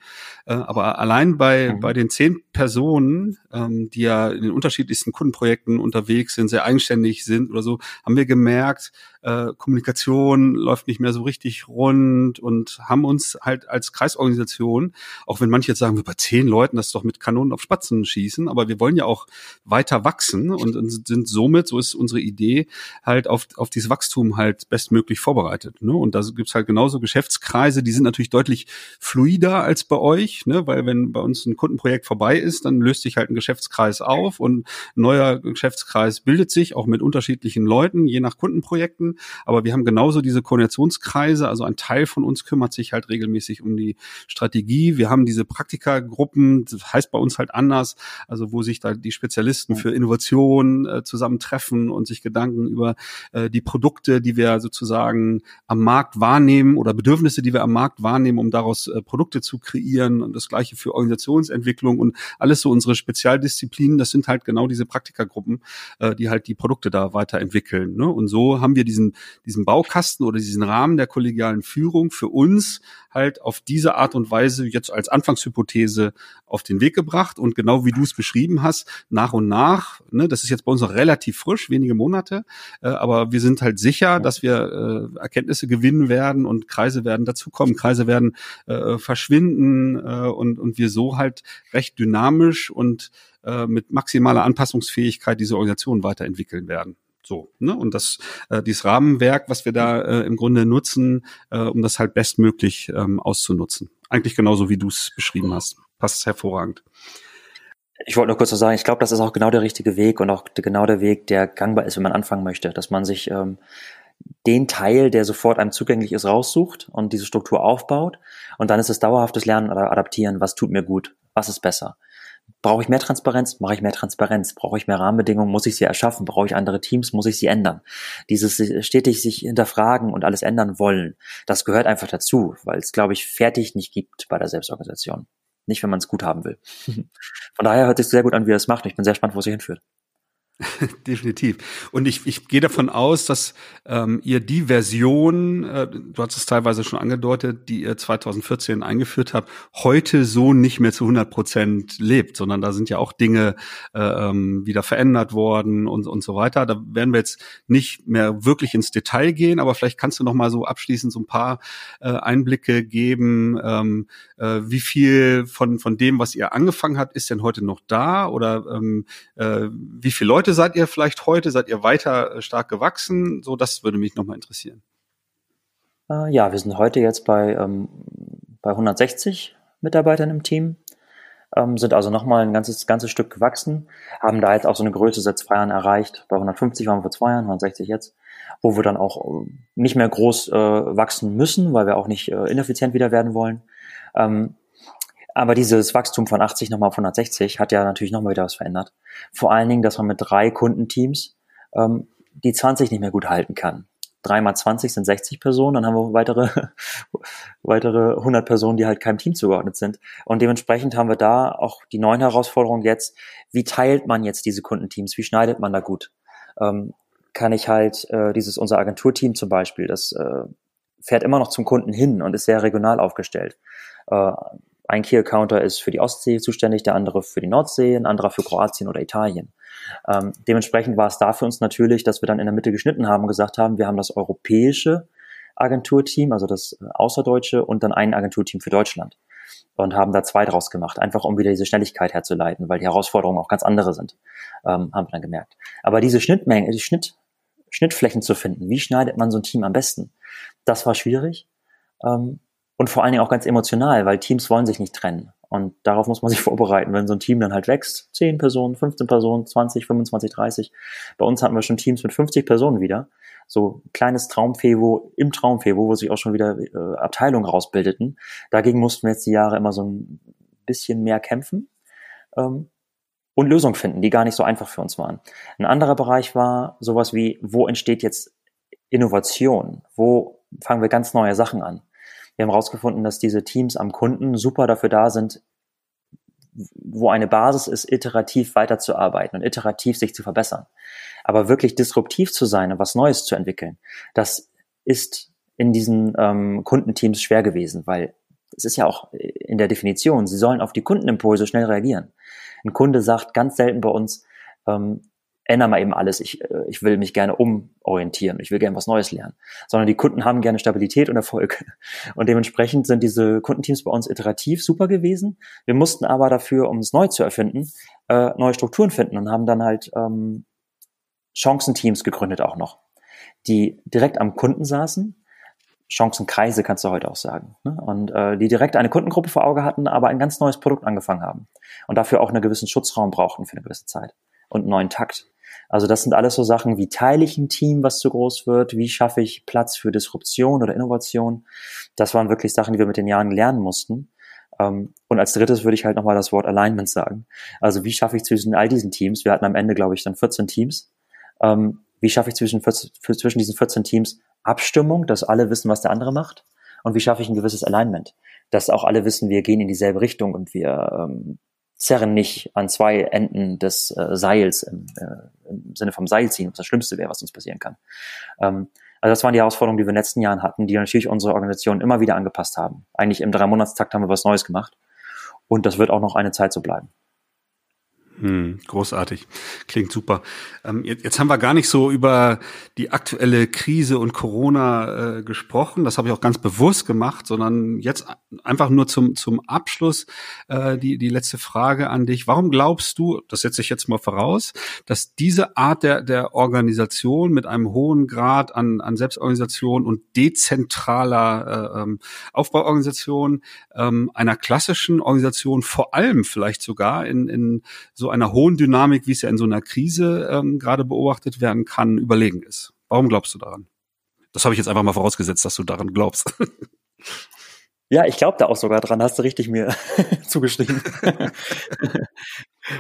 Äh, aber allein bei, mhm. bei den zehn Personen, ähm, die ja in den unterschiedlichsten Kundenprojekten unterwegs sind, sehr eigenständig sind oder so, haben wir gemerkt, äh, Kommunikation läuft nicht mehr so richtig rund und haben uns halt als Kreisorganisation, auch wenn manche jetzt sagen, wir bei zehn Leuten das doch mit Kanonen auf Spatzen schießen, aber wir wollen ja auch weiter wachsen und, und sind somit, so ist unsere Idee, halt auf, auf dieses Wachstum halt bestmöglich vorbereitet. Ne? Und da gibt's halt genauso Geschäftskreise, die sind natürlich deutlich fluider als bei euch, ne? weil wenn bei uns ein Kundenprojekt vorbei ist, dann löst sich halt ein Geschäftskreis auf und ein neuer Geschäftskreis bildet sich, auch mit unterschiedlichen Leuten, je nach Kundenprojekten. Aber wir haben genauso diese Koordinationskreise. Also ein Teil von uns kümmert sich halt regelmäßig um die Strategie. Wir haben diese Praktikagruppen, das heißt bei uns halt anders, also wo sich da die Spezialisten für Innovation äh, zusammentreffen und sich Gedanken über äh, die Produkte, die wir sozusagen am Markt wahrnehmen oder Bedürfnisse, die wir am Markt wahrnehmen, um daraus äh, Produkte zu kreieren und das gleiche für Organisationsentwicklung und alles so unsere Spezialdisziplinen, das sind halt genau diese Praktikagruppen, äh, die halt die Produkte da weiterentwickeln. Ne? Und so haben wir diesen diesen, diesen Baukasten oder diesen Rahmen der kollegialen Führung für uns halt auf diese Art und Weise jetzt als Anfangshypothese auf den Weg gebracht und genau wie du es beschrieben hast, nach und nach, ne, das ist jetzt bei uns noch relativ frisch, wenige Monate, äh, aber wir sind halt sicher, dass wir äh, Erkenntnisse gewinnen werden und Kreise werden dazukommen, Kreise werden äh, verschwinden äh, und, und wir so halt recht dynamisch und äh, mit maximaler Anpassungsfähigkeit diese Organisation weiterentwickeln werden. So, ne? Und das, äh, dieses Rahmenwerk, was wir da äh, im Grunde nutzen, äh, um das halt bestmöglich ähm, auszunutzen. Eigentlich genauso, wie du es beschrieben hast. Passt hervorragend. Ich wollte nur kurz noch sagen, ich glaube, das ist auch genau der richtige Weg und auch genau der Weg, der gangbar ist, wenn man anfangen möchte, dass man sich ähm, den Teil, der sofort einem zugänglich ist, raussucht und diese Struktur aufbaut. Und dann ist es dauerhaftes Lernen oder Adaptieren. Was tut mir gut? Was ist besser? Brauche ich mehr Transparenz? Mache ich mehr Transparenz? Brauche ich mehr Rahmenbedingungen? Muss ich sie erschaffen? Brauche ich andere Teams? Muss ich sie ändern? Dieses stetig sich hinterfragen und alles ändern wollen, das gehört einfach dazu, weil es, glaube ich, fertig nicht gibt bei der Selbstorganisation. Nicht, wenn man es gut haben will. Von daher hört sich sehr gut an, wie er es macht. Ich bin sehr gespannt, wo es sich hinführt. Definitiv. Und ich, ich gehe davon aus, dass ähm, ihr die Version, äh, du hast es teilweise schon angedeutet, die ihr 2014 eingeführt habt, heute so nicht mehr zu 100 Prozent lebt, sondern da sind ja auch Dinge äh, ähm, wieder verändert worden und, und so weiter. Da werden wir jetzt nicht mehr wirklich ins Detail gehen, aber vielleicht kannst du noch mal so abschließend so ein paar äh, Einblicke geben, ähm, äh, wie viel von, von dem, was ihr angefangen habt, ist denn heute noch da oder ähm, äh, wie viele Leute Leute seid ihr vielleicht heute? Seid ihr weiter äh, stark gewachsen? So, das würde mich nochmal interessieren. Äh, ja, wir sind heute jetzt bei, ähm, bei 160 Mitarbeitern im Team, ähm, sind also nochmal ein ganzes, ganzes Stück gewachsen, haben da jetzt auch so eine Größe seit zwei Jahren erreicht. Bei 150 waren wir vor zwei Jahren, 160 jetzt, wo wir dann auch äh, nicht mehr groß äh, wachsen müssen, weil wir auch nicht äh, ineffizient wieder werden wollen. Ähm, aber dieses Wachstum von 80 nochmal auf 160 hat ja natürlich nochmal wieder was verändert. Vor allen Dingen, dass man mit drei Kundenteams ähm, die 20 nicht mehr gut halten kann. Drei mal 20 sind 60 Personen, dann haben wir weitere, weitere 100 Personen, die halt keinem Team zugeordnet sind. Und dementsprechend haben wir da auch die neuen Herausforderungen jetzt. Wie teilt man jetzt diese Kundenteams? Wie schneidet man da gut? Ähm, kann ich halt äh, dieses, unser Agenturteam zum Beispiel, das äh, fährt immer noch zum Kunden hin und ist sehr regional aufgestellt. Äh, ein Key-Accounter ist für die Ostsee zuständig, der andere für die Nordsee, ein anderer für Kroatien oder Italien. Ähm, dementsprechend war es da für uns natürlich, dass wir dann in der Mitte geschnitten haben und gesagt haben, wir haben das europäische Agenturteam, also das äh, außerdeutsche und dann ein Agenturteam für Deutschland und haben da zwei draus gemacht, einfach um wieder diese Schnelligkeit herzuleiten, weil die Herausforderungen auch ganz andere sind, ähm, haben wir dann gemerkt. Aber diese Schnittmengen, die Schnitt, Schnittflächen zu finden, wie schneidet man so ein Team am besten, das war schwierig. Ähm, und vor allen Dingen auch ganz emotional, weil Teams wollen sich nicht trennen. Und darauf muss man sich vorbereiten, wenn so ein Team dann halt wächst. 10 Personen, 15 Personen, 20, 25, 30. Bei uns hatten wir schon Teams mit 50 Personen wieder. So kleines Traumfevo im Traumfevo, wo sich auch schon wieder äh, Abteilungen rausbildeten. Dagegen mussten wir jetzt die Jahre immer so ein bisschen mehr kämpfen. Ähm, und Lösungen finden, die gar nicht so einfach für uns waren. Ein anderer Bereich war sowas wie, wo entsteht jetzt Innovation? Wo fangen wir ganz neue Sachen an? Wir haben herausgefunden, dass diese Teams am Kunden super dafür da sind, wo eine Basis ist, iterativ weiterzuarbeiten und iterativ sich zu verbessern. Aber wirklich disruptiv zu sein und was Neues zu entwickeln, das ist in diesen ähm, Kundenteams schwer gewesen, weil es ist ja auch in der Definition, sie sollen auf die Kundenimpulse schnell reagieren. Ein Kunde sagt ganz selten bei uns, ähm, ändere mal eben alles, ich, äh, ich will mich gerne umorientieren, ich will gerne was Neues lernen. Sondern die Kunden haben gerne Stabilität und Erfolg. Und dementsprechend sind diese Kundenteams bei uns iterativ super gewesen. Wir mussten aber dafür, um es neu zu erfinden, äh, neue Strukturen finden und haben dann halt ähm, Chancenteams gegründet auch noch, die direkt am Kunden saßen, Chancenkreise kannst du heute auch sagen. Ne? Und äh, die direkt eine Kundengruppe vor Auge hatten, aber ein ganz neues Produkt angefangen haben und dafür auch einen gewissen Schutzraum brauchten für eine gewisse Zeit und einen neuen Takt. Also das sind alles so Sachen, wie teile ich ein Team, was zu groß wird, wie schaffe ich Platz für Disruption oder Innovation. Das waren wirklich Sachen, die wir mit den Jahren lernen mussten. Ähm, und als drittes würde ich halt nochmal das Wort Alignment sagen. Also wie schaffe ich zwischen all diesen Teams, wir hatten am Ende, glaube ich, dann 14 Teams, ähm, wie schaffe ich zwischen, zwischen diesen 14 Teams Abstimmung, dass alle wissen, was der andere macht? Und wie schaffe ich ein gewisses Alignment? Dass auch alle wissen, wir gehen in dieselbe Richtung und wir ähm, zerren nicht an zwei Enden des äh, Seils im, äh, im Sinne vom Seil ziehen, was das Schlimmste wäre, was uns passieren kann. Ähm, Also das waren die Herausforderungen, die wir in den letzten Jahren hatten, die natürlich unsere Organisation immer wieder angepasst haben. Eigentlich im Drei-Monatstakt haben wir was Neues gemacht. Und das wird auch noch eine Zeit so bleiben. Hm, großartig. Klingt super. Ähm, jetzt, jetzt, haben wir gar nicht so über die aktuelle Krise und Corona äh, gesprochen. Das habe ich auch ganz bewusst gemacht, sondern jetzt einfach nur zum, zum Abschluss äh, die, die letzte Frage an dich. Warum glaubst du, das setze ich jetzt mal voraus, dass diese Art der, der Organisation mit einem hohen Grad an, an Selbstorganisation und dezentraler äh, ähm, Aufbauorganisation ähm, einer klassischen Organisation vor allem vielleicht sogar in, in so einer hohen Dynamik, wie es ja in so einer Krise ähm, gerade beobachtet werden kann, überlegen ist. Warum glaubst du daran? Das habe ich jetzt einfach mal vorausgesetzt, dass du daran glaubst. Ja, ich glaube da auch sogar dran, hast du richtig mir zugeschrieben.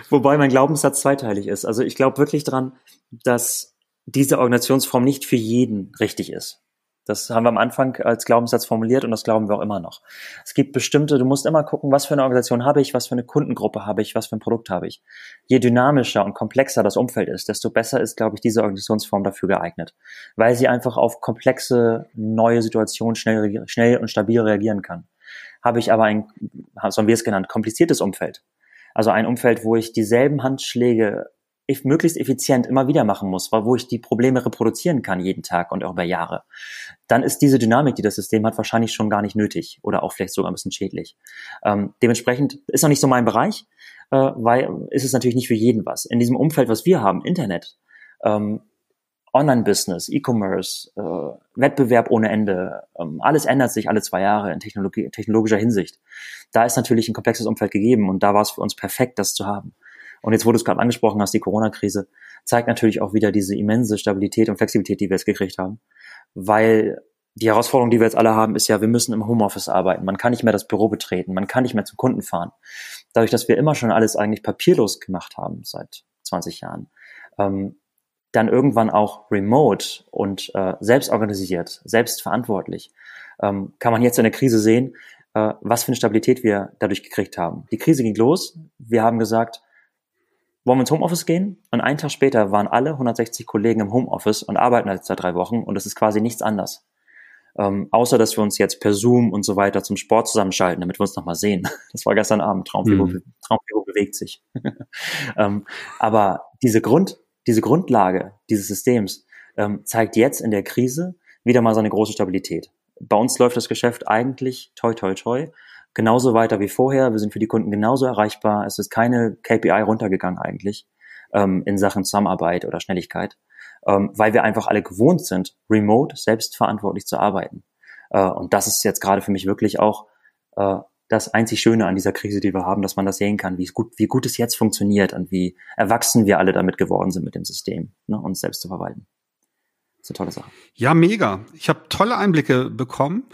Wobei mein Glaubenssatz zweiteilig ist. Also ich glaube wirklich dran, dass diese Organisationsform nicht für jeden richtig ist. Das haben wir am Anfang als Glaubenssatz formuliert und das glauben wir auch immer noch. Es gibt bestimmte, du musst immer gucken, was für eine Organisation habe ich, was für eine Kundengruppe habe ich, was für ein Produkt habe ich. Je dynamischer und komplexer das Umfeld ist, desto besser ist, glaube ich, diese Organisationsform dafür geeignet, weil sie einfach auf komplexe neue Situationen schnell, schnell und stabil reagieren kann. Habe ich aber ein, so haben wir es genannt, kompliziertes Umfeld. Also ein Umfeld, wo ich dieselben Handschläge möglichst effizient immer wieder machen muss, wo ich die Probleme reproduzieren kann jeden Tag und auch über Jahre, dann ist diese Dynamik, die das System hat, wahrscheinlich schon gar nicht nötig oder auch vielleicht sogar ein bisschen schädlich. Ähm, dementsprechend ist noch nicht so mein Bereich, äh, weil ist es natürlich nicht für jeden was. In diesem Umfeld, was wir haben, Internet, ähm, Online-Business, E-Commerce, äh, Wettbewerb ohne Ende, ähm, alles ändert sich alle zwei Jahre in technologischer Hinsicht. Da ist natürlich ein komplexes Umfeld gegeben und da war es für uns perfekt, das zu haben. Und jetzt, wo du es gerade angesprochen hast, die Corona-Krise zeigt natürlich auch wieder diese immense Stabilität und Flexibilität, die wir jetzt gekriegt haben. Weil die Herausforderung, die wir jetzt alle haben, ist ja, wir müssen im Homeoffice arbeiten. Man kann nicht mehr das Büro betreten, man kann nicht mehr zum Kunden fahren. Dadurch, dass wir immer schon alles eigentlich papierlos gemacht haben seit 20 Jahren, ähm, dann irgendwann auch remote und äh, selbst organisiert, selbst ähm, kann man jetzt in der Krise sehen, äh, was für eine Stabilität wir dadurch gekriegt haben. Die Krise ging los. Wir haben gesagt, wollen wir ins Homeoffice gehen? Und einen Tag später waren alle 160 Kollegen im Homeoffice und arbeiten jetzt seit drei Wochen und es ist quasi nichts anders. Ähm, außer, dass wir uns jetzt per Zoom und so weiter zum Sport zusammenschalten, damit wir uns nochmal sehen. Das war gestern Abend. Traumfigur, mhm. Traumfigur bewegt sich. ähm, aber diese Grund, diese Grundlage dieses Systems ähm, zeigt jetzt in der Krise wieder mal so eine große Stabilität. Bei uns läuft das Geschäft eigentlich toi toi toi genauso weiter wie vorher. Wir sind für die Kunden genauso erreichbar. Es ist keine KPI runtergegangen eigentlich ähm, in Sachen Zusammenarbeit oder Schnelligkeit, ähm, weil wir einfach alle gewohnt sind, remote selbstverantwortlich zu arbeiten. Äh, und das ist jetzt gerade für mich wirklich auch äh, das einzig Schöne an dieser Krise, die wir haben, dass man das sehen kann, wie gut, wie gut es jetzt funktioniert und wie erwachsen wir alle damit geworden sind mit dem System, ne, uns selbst zu verwalten. Das ist eine tolle Sache. Ja, mega. Ich habe tolle Einblicke bekommen.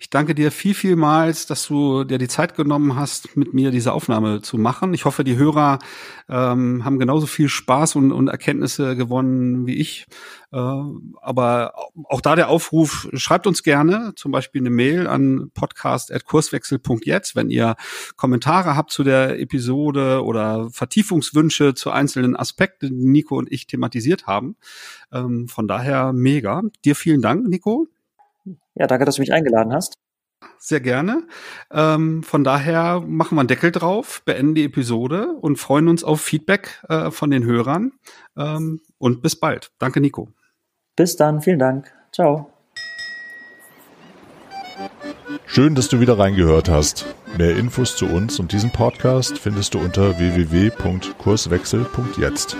Ich danke dir viel, vielmals, dass du dir die Zeit genommen hast, mit mir diese Aufnahme zu machen. Ich hoffe, die Hörer ähm, haben genauso viel Spaß und, und Erkenntnisse gewonnen wie ich. Äh, aber auch da der Aufruf, schreibt uns gerne zum Beispiel eine Mail an podcast.kurswechsel.jetzt, wenn ihr Kommentare habt zu der Episode oder Vertiefungswünsche zu einzelnen Aspekten, die Nico und ich thematisiert haben. Ähm, von daher mega. Dir vielen Dank, Nico. Ja, danke, dass du mich eingeladen hast. Sehr gerne. Ähm, von daher machen wir einen Deckel drauf, beenden die Episode und freuen uns auf Feedback äh, von den Hörern. Ähm, und bis bald. Danke, Nico. Bis dann. Vielen Dank. Ciao. Schön, dass du wieder reingehört hast. Mehr Infos zu uns und diesem Podcast findest du unter www.kurswechsel.jetzt.